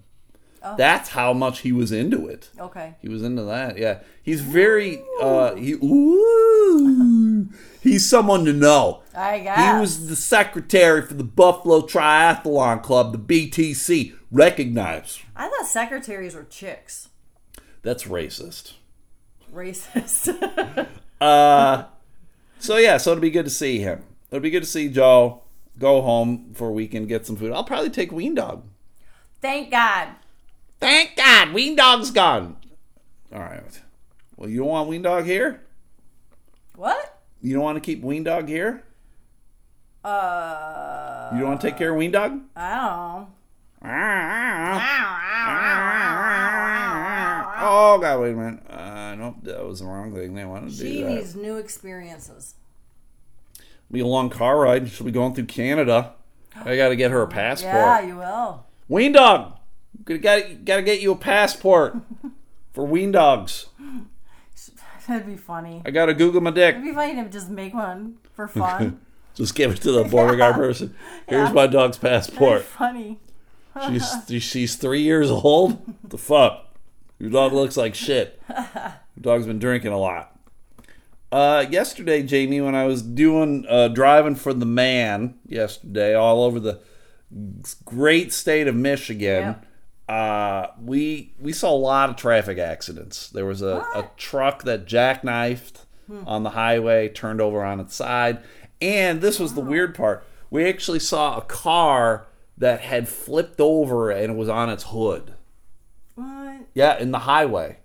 Speaker 2: That's how much he was into it.
Speaker 1: Okay.
Speaker 2: He was into that. Yeah, he's very. Uh, he ooh, he's someone to know.
Speaker 1: I
Speaker 2: got
Speaker 1: it.
Speaker 2: He was the secretary for the Buffalo Triathlon Club, the BTC. Recognize.
Speaker 1: I thought secretaries were chicks.
Speaker 2: That's racist.
Speaker 1: Racist.
Speaker 2: uh So yeah, so it'd be good to see him. It'd be good to see Joe. Go home for a weekend, get some food. I'll probably take Ween Dog.
Speaker 1: Thank God.
Speaker 2: Thank God, Ween Dog's gone. All right. Well, you don't want Ween Dog here?
Speaker 1: What?
Speaker 2: You don't want to keep Ween Dog here?
Speaker 1: Uh,
Speaker 2: You don't want to take care of Ween Dog?
Speaker 1: I don't know.
Speaker 2: Oh God! Wait a minute. Uh, nope, that was the wrong thing. They wanted to
Speaker 1: She
Speaker 2: do that.
Speaker 1: needs new experiences.
Speaker 2: Be a long car ride. She'll be going through Canada. I got to get her a passport.
Speaker 1: Yeah, you will.
Speaker 2: Ween Dog. Got got to get you a passport for Ween Dogs.
Speaker 1: That'd be funny.
Speaker 2: I got to Google my dick.
Speaker 1: It'd be funny to just make one for fun.
Speaker 2: Just give it to the border guard person. Here's my dog's passport.
Speaker 1: funny.
Speaker 2: She's she's three years old. What the fuck? Your dog looks like shit. Your dog's been drinking a lot. Uh, yesterday, Jamie, when I was doing uh, driving for the man yesterday, all over the great state of Michigan, uh, we we saw a lot of traffic accidents. There was a, a truck that jackknifed on the highway, turned over on its side, and this was the weird part. We actually saw a car that had flipped over and it was on its hood.
Speaker 1: What?
Speaker 2: Yeah, in the highway.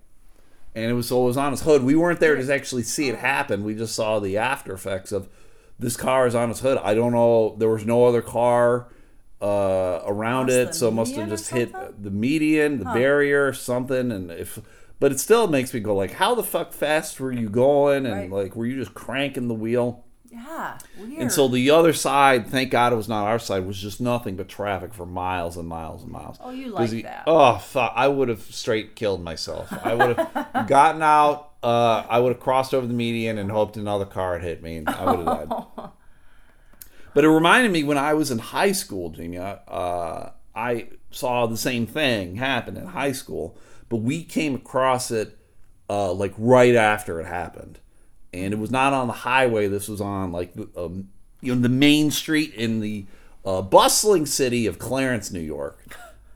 Speaker 2: And it was so it was on its hood. We weren't there to actually see it happen. We just saw the after effects of this car is on its hood. I don't know. There was no other car uh, around it, so it must have just hit the median, the barrier, something. And if, but it still makes me go like, how the fuck fast were you going? And
Speaker 1: Right.
Speaker 2: like, were you just cranking the wheel?
Speaker 1: Yeah, weird.
Speaker 2: And so the other side, thank God it was not our side, was just nothing but traffic for miles and miles and miles.
Speaker 1: Oh, you like that.
Speaker 2: Oh, fuck. I would have straight killed myself. I would have gotten out. Uh, I would have crossed over the median and hoped another car had hit me. And I would have died. But it reminded me when I was in high school, Jamie, uh, I saw the same thing happen in high school, but we came across it uh, like right after it happened. And it was not on the highway. This was on like the, um, you know the main street in the uh, bustling city of Clarence, New York.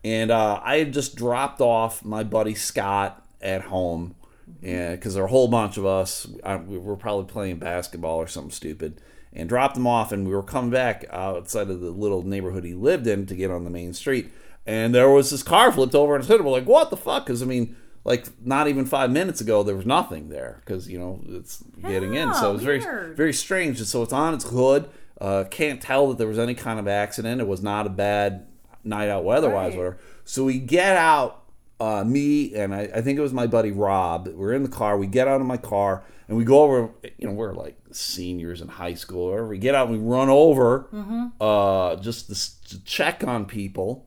Speaker 2: And uh, I had just dropped off my buddy Scott at home, and because there were a whole bunch of us, I, we were probably playing basketball or something stupid, and dropped him off, and we were coming back outside of the little neighborhood he lived in to get on the main street, and there was this car flipped over and. We're like, what the fuck? Because I mean, like not even five minutes ago, there was nothing there because you know it's getting in, so it was very very strange. And so it's on its hood. Uh, can't tell that there was any kind of accident. It was not a bad night out weather-wise,
Speaker 1: Right.
Speaker 2: whatever. So we get out, uh, me and I, I think it was my buddy Rob. We're in the car. We get out of my car and we go over. You know, we're like seniors in high school. Or whatever. we get out, and we run over
Speaker 1: Mm-hmm.
Speaker 2: uh, just to, to check on people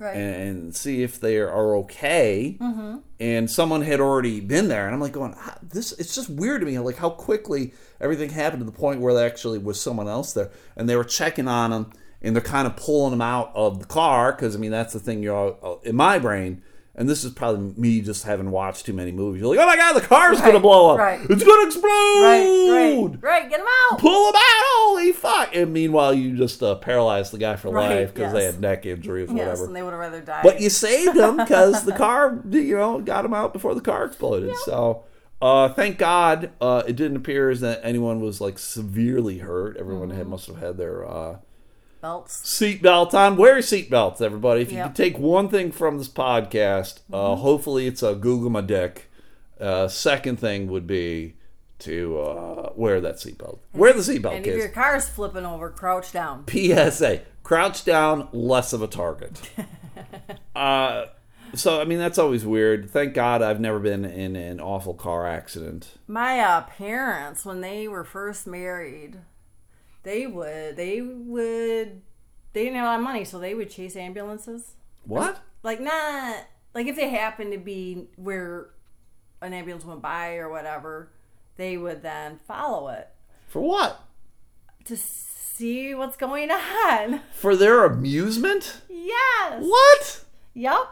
Speaker 1: right.
Speaker 2: and see if they are okay. And someone had already been there, and I'm like going, "Ah, this. It's just weird to me, like how quickly everything happened to the point where there actually was someone else there, and they were checking on them, and they're kind of pulling them out of the car because I mean that's the thing you're all- in my brain. And this is probably me just having watched too many movies. You're like, oh my god, the car's gonna blow up!
Speaker 1: right.
Speaker 2: It's gonna explode!
Speaker 1: right, right, right. Get him out.
Speaker 2: pull him out! Holy fuck! And meanwhile, you just uh, paralyzed the guy for
Speaker 1: Right,
Speaker 2: life because they had neck injuries, or
Speaker 1: Yes,
Speaker 2: whatever.
Speaker 1: and they would have rather died.
Speaker 2: But you saved him because the car, you know, got him out before the car exploded. So, uh, thank God, uh, it didn't appear as that anyone was like severely hurt. Everyone
Speaker 1: Mm-hmm.
Speaker 2: had must have had their uh,
Speaker 1: belts.
Speaker 2: seatbelt on. Wear seatbelts, everybody. If you
Speaker 1: Yep.
Speaker 2: could take one thing from this podcast, uh,
Speaker 1: Mm-hmm.
Speaker 2: hopefully it's a Google my dick. Uh, second thing would be to uh, wear that seatbelt. Wear the seatbelt,
Speaker 1: And if your car's flipping over, crouch down.
Speaker 2: PSA: Crouch down, less of a target. uh, so I mean that's always weird. Thank God I've never been in an awful car accident.
Speaker 1: My uh, parents, when they were first married, they would they would they didn't have a lot of money, so they would chase ambulances.
Speaker 2: What?
Speaker 1: Like not like if they happened to be where an ambulance went by or whatever, they would then follow it
Speaker 2: For what?
Speaker 1: to see what's going on.
Speaker 2: For their amusement?
Speaker 1: Yes.
Speaker 2: What?
Speaker 1: Yep.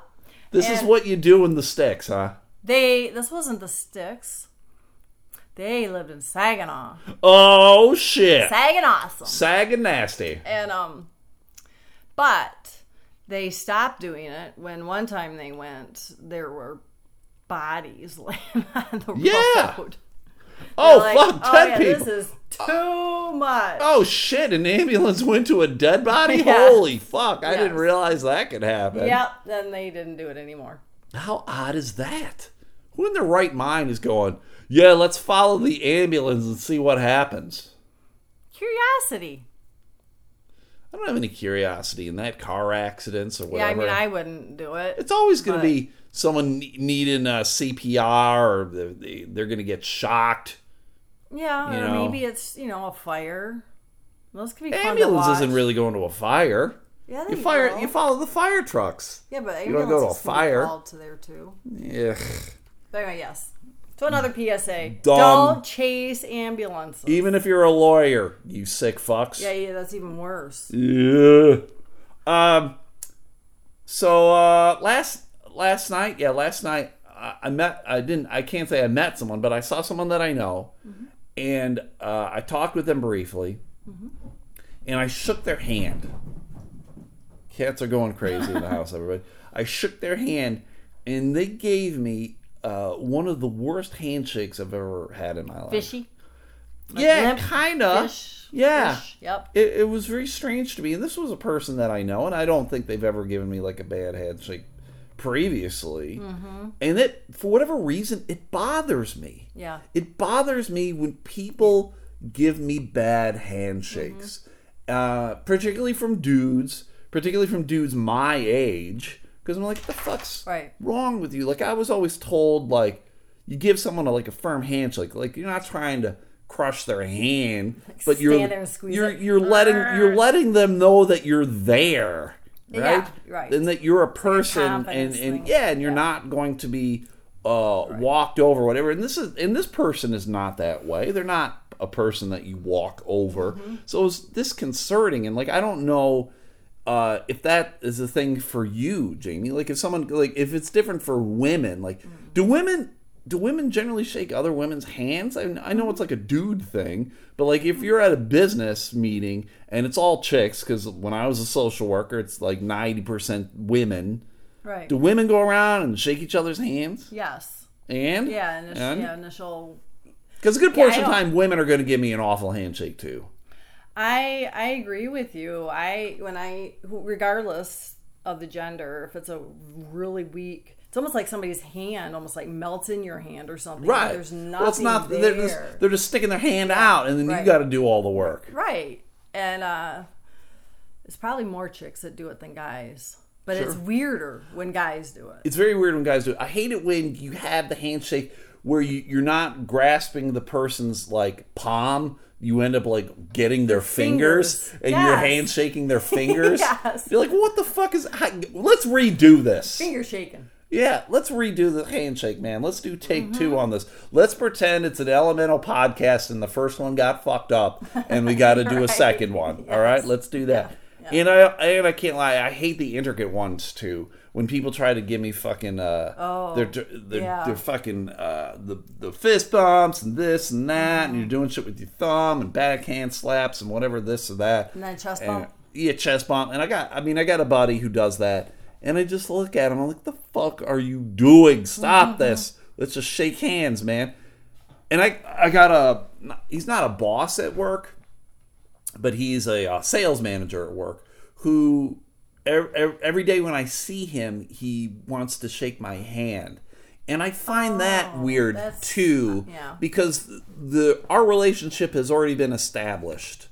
Speaker 2: This is what you do in the sticks, huh?
Speaker 1: They this wasn't the sticks. They lived in Saginaw.
Speaker 2: Oh shit!
Speaker 1: Saginaw.
Speaker 2: Sag and nasty.
Speaker 1: And um but they stopped doing it when one time they went there were bodies laying on the
Speaker 2: Yeah.
Speaker 1: road.
Speaker 2: Oh
Speaker 1: Like,
Speaker 2: fuck!
Speaker 1: oh,
Speaker 2: Dead
Speaker 1: yeah,
Speaker 2: people.
Speaker 1: This is too much.
Speaker 2: Oh shit! An ambulance went to a dead body. Holy fuck! I didn't realize that could happen.
Speaker 1: Yep, then they didn't do it anymore.
Speaker 2: How odd is that? Who in their right mind is going, yeah, let's follow the ambulance and see what happens?
Speaker 1: Curiosity.
Speaker 2: I don't have any curiosity in that car accidents or whatever. Yeah.
Speaker 1: I mean, I wouldn't do it.
Speaker 2: it's always going to be someone needing a CPR or they- they- they're going to get shocked.
Speaker 1: Yeah,
Speaker 2: you
Speaker 1: or
Speaker 2: know.
Speaker 1: maybe it's you know a fire. Those can be
Speaker 2: Ambulance isn't really going to a fire.
Speaker 1: Yeah,
Speaker 2: You fire.
Speaker 1: will.
Speaker 2: You follow the fire trucks.
Speaker 1: Yeah, but
Speaker 2: you don't go to a
Speaker 1: ambulances can be
Speaker 2: fire.
Speaker 1: to there too.
Speaker 2: Yeah.
Speaker 1: But anyway, yes. So another PSA:
Speaker 2: Dumb.
Speaker 1: don't chase ambulances.
Speaker 2: Even if you're a lawyer, you sick fucks.
Speaker 1: yeah, yeah, that's even worse.
Speaker 2: Yeah. Um. So uh, last last night, yeah, last night I, I met. I didn't. I can't say I met someone, but I saw someone that I know, and uh, I talked with them briefly, and I shook their hand. Cats are going crazy in the house, everybody. I shook their hand, and they gave me uh, one of the worst handshakes I've ever had in my life.
Speaker 1: Fishy.
Speaker 2: Yeah, kind of.
Speaker 1: Fish.
Speaker 2: Yeah.
Speaker 1: Fish. Yep.
Speaker 2: It, it was very strange to me. And this was a person that I know, and I don't think they've ever given me like a bad handshake previously.
Speaker 1: Mm-hmm.
Speaker 2: And it, for whatever reason, it bothers me.
Speaker 1: Yeah.
Speaker 2: It bothers me when people give me bad handshakes,
Speaker 1: Mm-hmm.
Speaker 2: uh, particularly from dudes, particularly from dudes my age. Because I'm like, what the fuck's
Speaker 1: Right.
Speaker 2: wrong with you? Like I was always told, like you give someone a, like a firm handshake, like you're not trying to crush their hand, but you're you're
Speaker 1: it.
Speaker 2: you're letting you're letting them know that you're there, right?
Speaker 1: Yeah, right.
Speaker 2: And that you're a person, and and yeah, and you're
Speaker 1: Yeah.
Speaker 2: not going to be uh, walked over, or whatever. And this is and this person is not that way. They're not a person that you walk over.
Speaker 1: Mm-hmm.
Speaker 2: So it's disconcerting, and like I don't know uh, if that is a thing for you, Jamie. Like if someone like if it's different for women, like do women do women generally shake other women's hands? I, I know it's like a dude thing, but like if you're at a business meeting and it's all chicks, because when I was a social worker, it's like ninety percent women.
Speaker 1: Right.
Speaker 2: Do women go around and shake each other's hands?
Speaker 1: yes.
Speaker 2: And
Speaker 1: Yeah. Initial,
Speaker 2: And?
Speaker 1: yeah. Initial.
Speaker 2: Because a good
Speaker 1: Yeah,
Speaker 2: portion of time, women are going to give me an awful handshake too.
Speaker 1: I I agree with you. I when I regardless of the gender, if it's a really weak, it's almost like somebody's hand almost like melts in your hand or something.
Speaker 2: Right.
Speaker 1: There's nothing
Speaker 2: well, it's not.
Speaker 1: there.
Speaker 2: They're just, they're just sticking their hand out, and then you got to do all the work.
Speaker 1: right. And uh, it's probably more chicks that do it than guys. But it's weirder when guys do it.
Speaker 2: It's very weird when guys do it. I hate it when you have the handshake where you, you're not grasping the person's like palm. You end up like getting their fingers,
Speaker 1: fingers.
Speaker 2: and you're
Speaker 1: Yes.
Speaker 2: handshaking their fingers.
Speaker 1: Yes.
Speaker 2: You're like, what the fuck is? how- Let's redo this.
Speaker 1: Finger shaking.
Speaker 2: Yeah, let's redo the handshake, man. Let's do take
Speaker 1: Mm-hmm.
Speaker 2: two on this. Let's pretend it's an elemental podcast and the first one got fucked up and we got to do a second one. All right, let's do that.
Speaker 1: Yeah.
Speaker 2: And I and I can't lie, I hate the intricate ones too. When people try to give me fucking uh
Speaker 1: Oh,
Speaker 2: they're they're,
Speaker 1: yeah.
Speaker 2: they're fucking uh the the fist bumps and this and that
Speaker 1: Mm-hmm.
Speaker 2: and you're doing shit with your thumb and backhand slaps and whatever this or that.
Speaker 1: And then chest
Speaker 2: And-
Speaker 1: bump.
Speaker 2: yeah, chest bump. And I got, I mean, I got a buddy who does that, and I just look at him. I'm like, the fuck are you doing? Stop
Speaker 1: Mm-hmm.
Speaker 2: this. Let's just shake hands, man. And I, I got a. He's not a boss at work, but he's a, uh sales manager at work who ev- ev- every day when I see him, he wants to shake my hand. And I find that weird
Speaker 1: Oh,
Speaker 2: too
Speaker 1: yeah.
Speaker 2: because the our relationship has already been established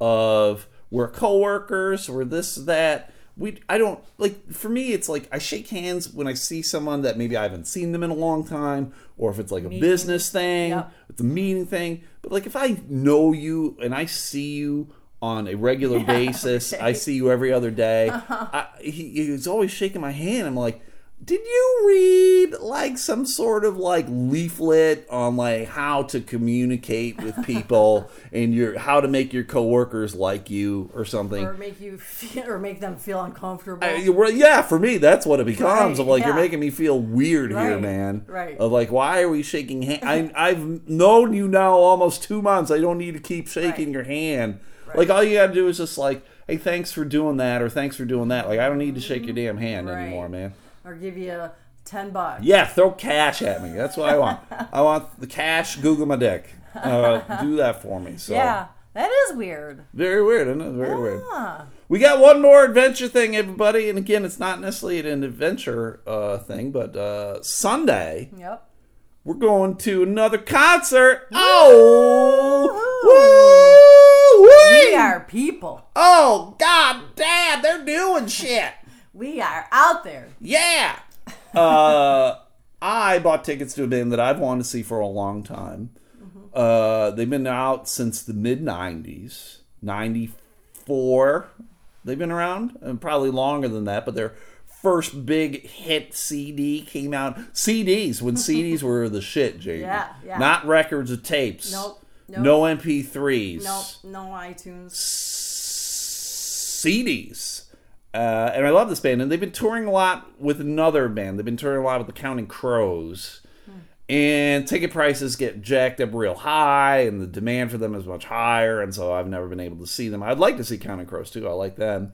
Speaker 2: of we're coworkers, we're this that. We I don't like for me it's like I shake hands when I see someone that maybe I haven't seen them in a long time or if it's like a business thing,
Speaker 1: Yep.
Speaker 2: it's a meeting thing. But like if I know you and I see you on a regular basis, I see you every other day. Uh-huh. I, he, he's always shaking my hand. I'm like, did you read like some sort of like leaflet on like how to communicate with people and your how to make your coworkers like you or something?
Speaker 1: Or make you feel, or make them feel uncomfortable.
Speaker 2: I- well, yeah, for me, that's what it becomes.
Speaker 1: Right,
Speaker 2: of like you're making me feel weird here, man.
Speaker 1: right.
Speaker 2: Of like, why are we shaking hands? I, I've known you now almost two months. I don't need to keep shaking
Speaker 1: Right.
Speaker 2: your hand. Like all you gotta do is just like, hey, thanks for doing that, or thanks for doing that. Like I don't need to shake your damn hand
Speaker 1: Right.
Speaker 2: anymore, man.
Speaker 1: or give you a ten bucks.
Speaker 2: Yeah, throw cash at me. That's what I want. I want the cash. Google my dick. Uh, do that for me. So
Speaker 1: Yeah, that is weird.
Speaker 2: very weird. Isn't it? Very weird. We got one more adventure thing, everybody. And again, it's not necessarily an adventure uh, thing, but uh, Sunday
Speaker 1: Yep.
Speaker 2: we're going to another concert. Oh, woo!
Speaker 1: We are people.
Speaker 2: Oh, god damn, they're doing shit.
Speaker 1: We are out there.
Speaker 2: Yeah. Uh, I bought tickets to a band that I've wanted to see for a long time. Uh, they've been out since the mid '90s, '94. They've been around, and probably longer than that. But their first big hit CD came out. CDs when CDs were the shit, Jamie.
Speaker 1: Yeah, yeah.
Speaker 2: Not records or tapes.
Speaker 1: Nope, nope.
Speaker 2: No MP3s.
Speaker 1: Nope. No iTunes.
Speaker 2: CDs. Uh, and I love this band, and they've been touring a lot with another band. They've been touring a lot with the Counting Crows, and ticket prices get jacked up real high, and the demand for them is much higher. And so I've never been able to see them. I'd like to see Counting Crows too. I like them.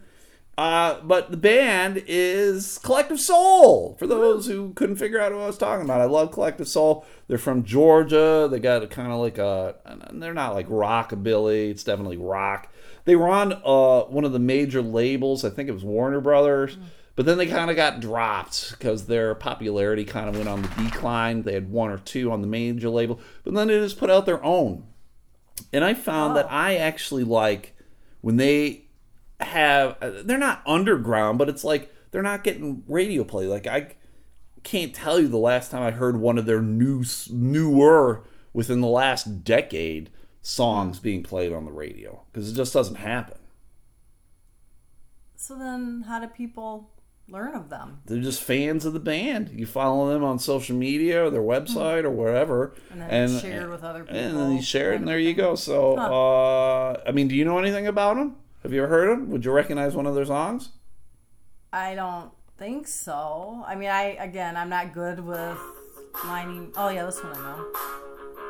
Speaker 2: Uh, but the band is Collective Soul. For those who couldn't figure out what I was talking about, I love Collective Soul. They're from Georgia. They got a kind of like a. They're not like rockabilly. It's definitely rock. They were on uh, one of the major labels. I think it was Warner Brothers. But then they kind of got dropped because their popularity kind of went on the decline. They had one or two on the major label, but then they just put out their own. And I found that I actually like when they have uh, they're not underground, but it's like they're not getting radio play. Like I can't tell you the last time I heard one of their new newer within the last decade. songs being played on the radio because it just doesn't happen.
Speaker 1: So then, how do people learn of them?
Speaker 2: They're just fans of the band. You follow them on social media or their website or wherever,
Speaker 1: And then it's shared with other people,
Speaker 2: And then you share it, and there you go. So, uh, I mean, do you know anything about them? Have you ever heard them? Would you recognize one of their songs?
Speaker 1: I don't think so. I mean, I again, I'm not good with lining. Oh yeah, this one I know.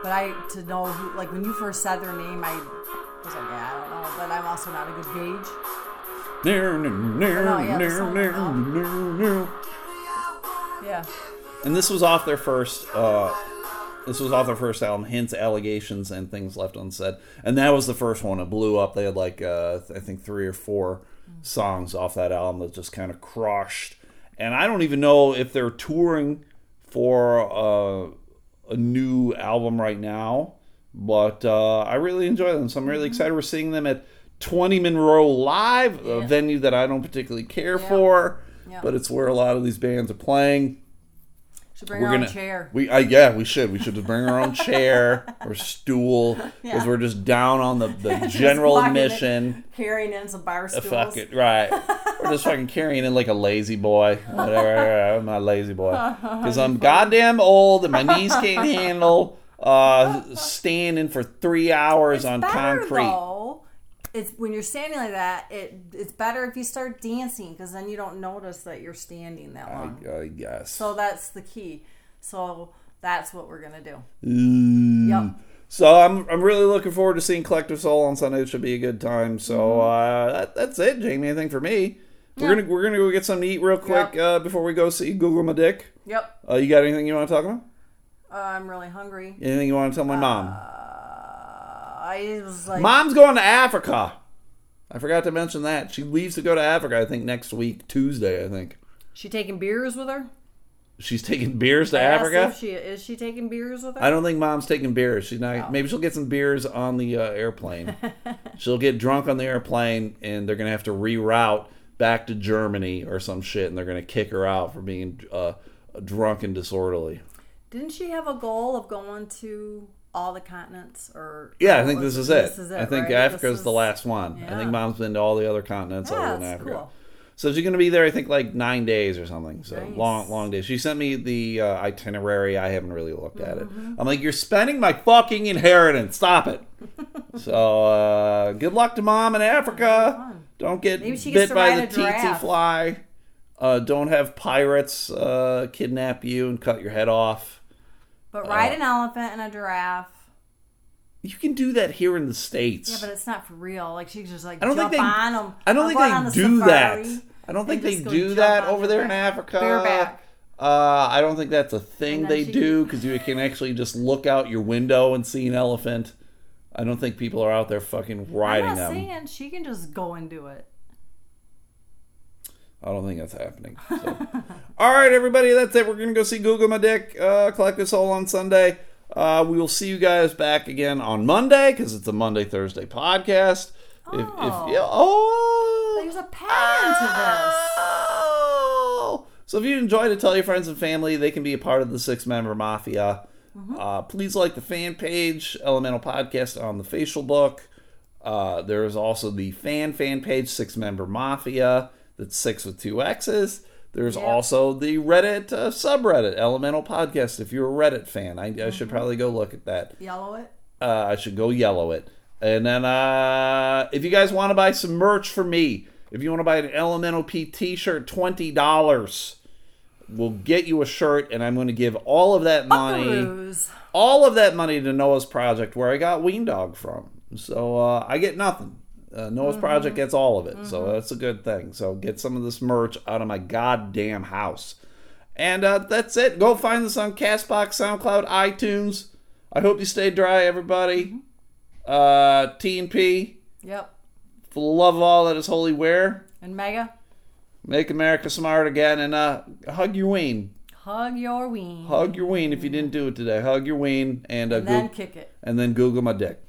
Speaker 1: But I to know who, like when you first said their name, I was like, yeah, I don't know. But I'm also not a good gauge. yeah, I know. Yeah.
Speaker 2: And this was off their first. Uh, this was off their first album, Hints, Allegations, and Things Left Unsaid. And that was the first one. It blew up. They had like uh, I think three or four songs off that album that just kind of crushed. And I don't even know if they're touring for uh, a new album right now. But uh, I really enjoy them, so I'm really excited. We're seeing them at 20 Monroe Live, a venue that I don't particularly care
Speaker 1: Yeah.
Speaker 2: for,
Speaker 1: Yeah.
Speaker 2: but it's where a lot of these bands are playing.
Speaker 1: Should bring
Speaker 2: We're
Speaker 1: our
Speaker 2: gonna
Speaker 1: own chair.
Speaker 2: We uh, yeah, we should. We should just bring our own chair or stool because
Speaker 1: Yeah.
Speaker 2: we're just down on the, the general
Speaker 1: it.
Speaker 2: admission.
Speaker 1: Carrying in some bar
Speaker 2: Uh,
Speaker 1: stools.
Speaker 2: Fuck it, right? We're just fucking carrying in like a lazy boy. Whatever, I'm not a lazy boy because I'm goddamn old and my knees can't handle uh, standing for three hours
Speaker 1: It's
Speaker 2: on
Speaker 1: better,
Speaker 2: concrete.
Speaker 1: Though. It's when you're standing like that. It it's better if you start dancing because then you don't notice that you're standing that long.
Speaker 2: I, I guess.
Speaker 1: So that's the key. So that's what we're gonna do.
Speaker 2: Mm.
Speaker 1: Yep.
Speaker 2: So I'm I'm really looking forward to seeing Collective Soul on Sunday. It should be a good time. So
Speaker 1: Mm-hmm.
Speaker 2: uh, that, that's it, Jamie. Anything for me? We're gonna we're gonna go get something to eat real quick
Speaker 1: Yep.
Speaker 2: uh, before we go see Google my dick.
Speaker 1: Yep.
Speaker 2: Uh, you got anything you want to talk about?
Speaker 1: Uh, I'm really hungry.
Speaker 2: Anything you want to tell my mom?
Speaker 1: I was like,
Speaker 2: Mom's going to Africa. I forgot to mention that she leaves to go to Africa. I think next week Tuesday. I think
Speaker 1: she taking beers with her.
Speaker 2: she's taking beers to
Speaker 1: I asked
Speaker 2: Africa.
Speaker 1: If she is she taking beers with her?
Speaker 2: I don't think mom's taking beers. She's
Speaker 1: Oh.
Speaker 2: not. Maybe she'll get some beers on the uh, airplane. she'll get drunk on the airplane, and they're gonna have to reroute back to Germany or some shit, and they're gonna kick her out for being uh, drunk and disorderly.
Speaker 1: Didn't she have a goal of going to all the continents? Or
Speaker 2: Yeah, I think this is it.
Speaker 1: This is it
Speaker 2: I think
Speaker 1: right?
Speaker 2: Africa's
Speaker 1: This
Speaker 2: the last one. I think mom's been to all the other continents
Speaker 1: Yeah,
Speaker 2: other than Africa.
Speaker 1: cool.
Speaker 2: So she's gonna be there. I think like nine days or something. So
Speaker 1: Nice.
Speaker 2: long, long days. She sent me the uh, itinerary. I haven't really looked at it.
Speaker 1: Mm-hmm.
Speaker 2: I'm like, you're spending my fucking inheritance. Stop it. so uh, good luck to mom in Africa. Don't get bit
Speaker 1: to
Speaker 2: by the tsetse fly. Uh, don't have pirates uh, kidnap you and cut your head off.
Speaker 1: But ride
Speaker 2: Uh,
Speaker 1: an elephant and a giraffe.
Speaker 2: You can do that here in the states.
Speaker 1: Yeah, but it's not for real. Like she's just like
Speaker 2: I don't
Speaker 1: jump
Speaker 2: think they.
Speaker 1: on them.
Speaker 2: I don't think they do that. I don't think
Speaker 1: They
Speaker 2: do that over there in. Africa.
Speaker 1: Bareback.
Speaker 2: Uh, I don't think that's a thing they
Speaker 1: she-
Speaker 2: do because you can actually just look out your window and see an elephant. I don't think people are out there fucking riding
Speaker 1: I'm not
Speaker 2: them.
Speaker 1: saying she can just go and do it.
Speaker 2: I don't think that's happening. So. All right, everybody, that's it. We're gonna go see Google My Dick, uh, Collective Soul on Sunday. Uh, we will see you guys back again on Monday because it's a Monday Thursday podcast. If, if
Speaker 1: Oh.
Speaker 2: yeah, oh,
Speaker 1: There's a pattern to this.
Speaker 2: Oh! So if you enjoyed it, tell your friends and family. They can be a part of the six member mafia. Uh, please like the fan page, Elemental Podcast on the facial book. Uh, there is also the fan fan page, Six Member Mafia. That's six with two X's. There's
Speaker 1: Yep.
Speaker 2: also the Reddit uh, subreddit, Elemental Podcast. If you're a Reddit fan, I, I should probably go look at that
Speaker 1: Yellow it.
Speaker 2: uh, I should go yellow it. And then uh, if you guys want to buy some merch for me, if you want to buy an Elemental P t-shirt, twenty dollars. We'll get you a shirt, and I'm going to give all of that money,
Speaker 1: Buckaroos.
Speaker 2: all of that money to Noah's Project, where I got Ween Dog from. So uh, I get nothing. Uh, Noah's Project gets all of it, so that's a good thing. So get some of this merch out of my goddamn house. And uh, that's it. Go find us on Castbox, SoundCloud, iTunes. I hope you stay dry, everybody. Uh, T&P,
Speaker 1: Yep.
Speaker 2: for the love of all that is holy, wear.
Speaker 1: And Mega,
Speaker 2: Make America smart again, and uh, hug your ween.
Speaker 1: hug your ween.
Speaker 2: Hug your ween if you didn't do it today. Hug your ween, and, uh,
Speaker 1: and then
Speaker 2: Goog-
Speaker 1: kick it.
Speaker 2: and then Google my dick.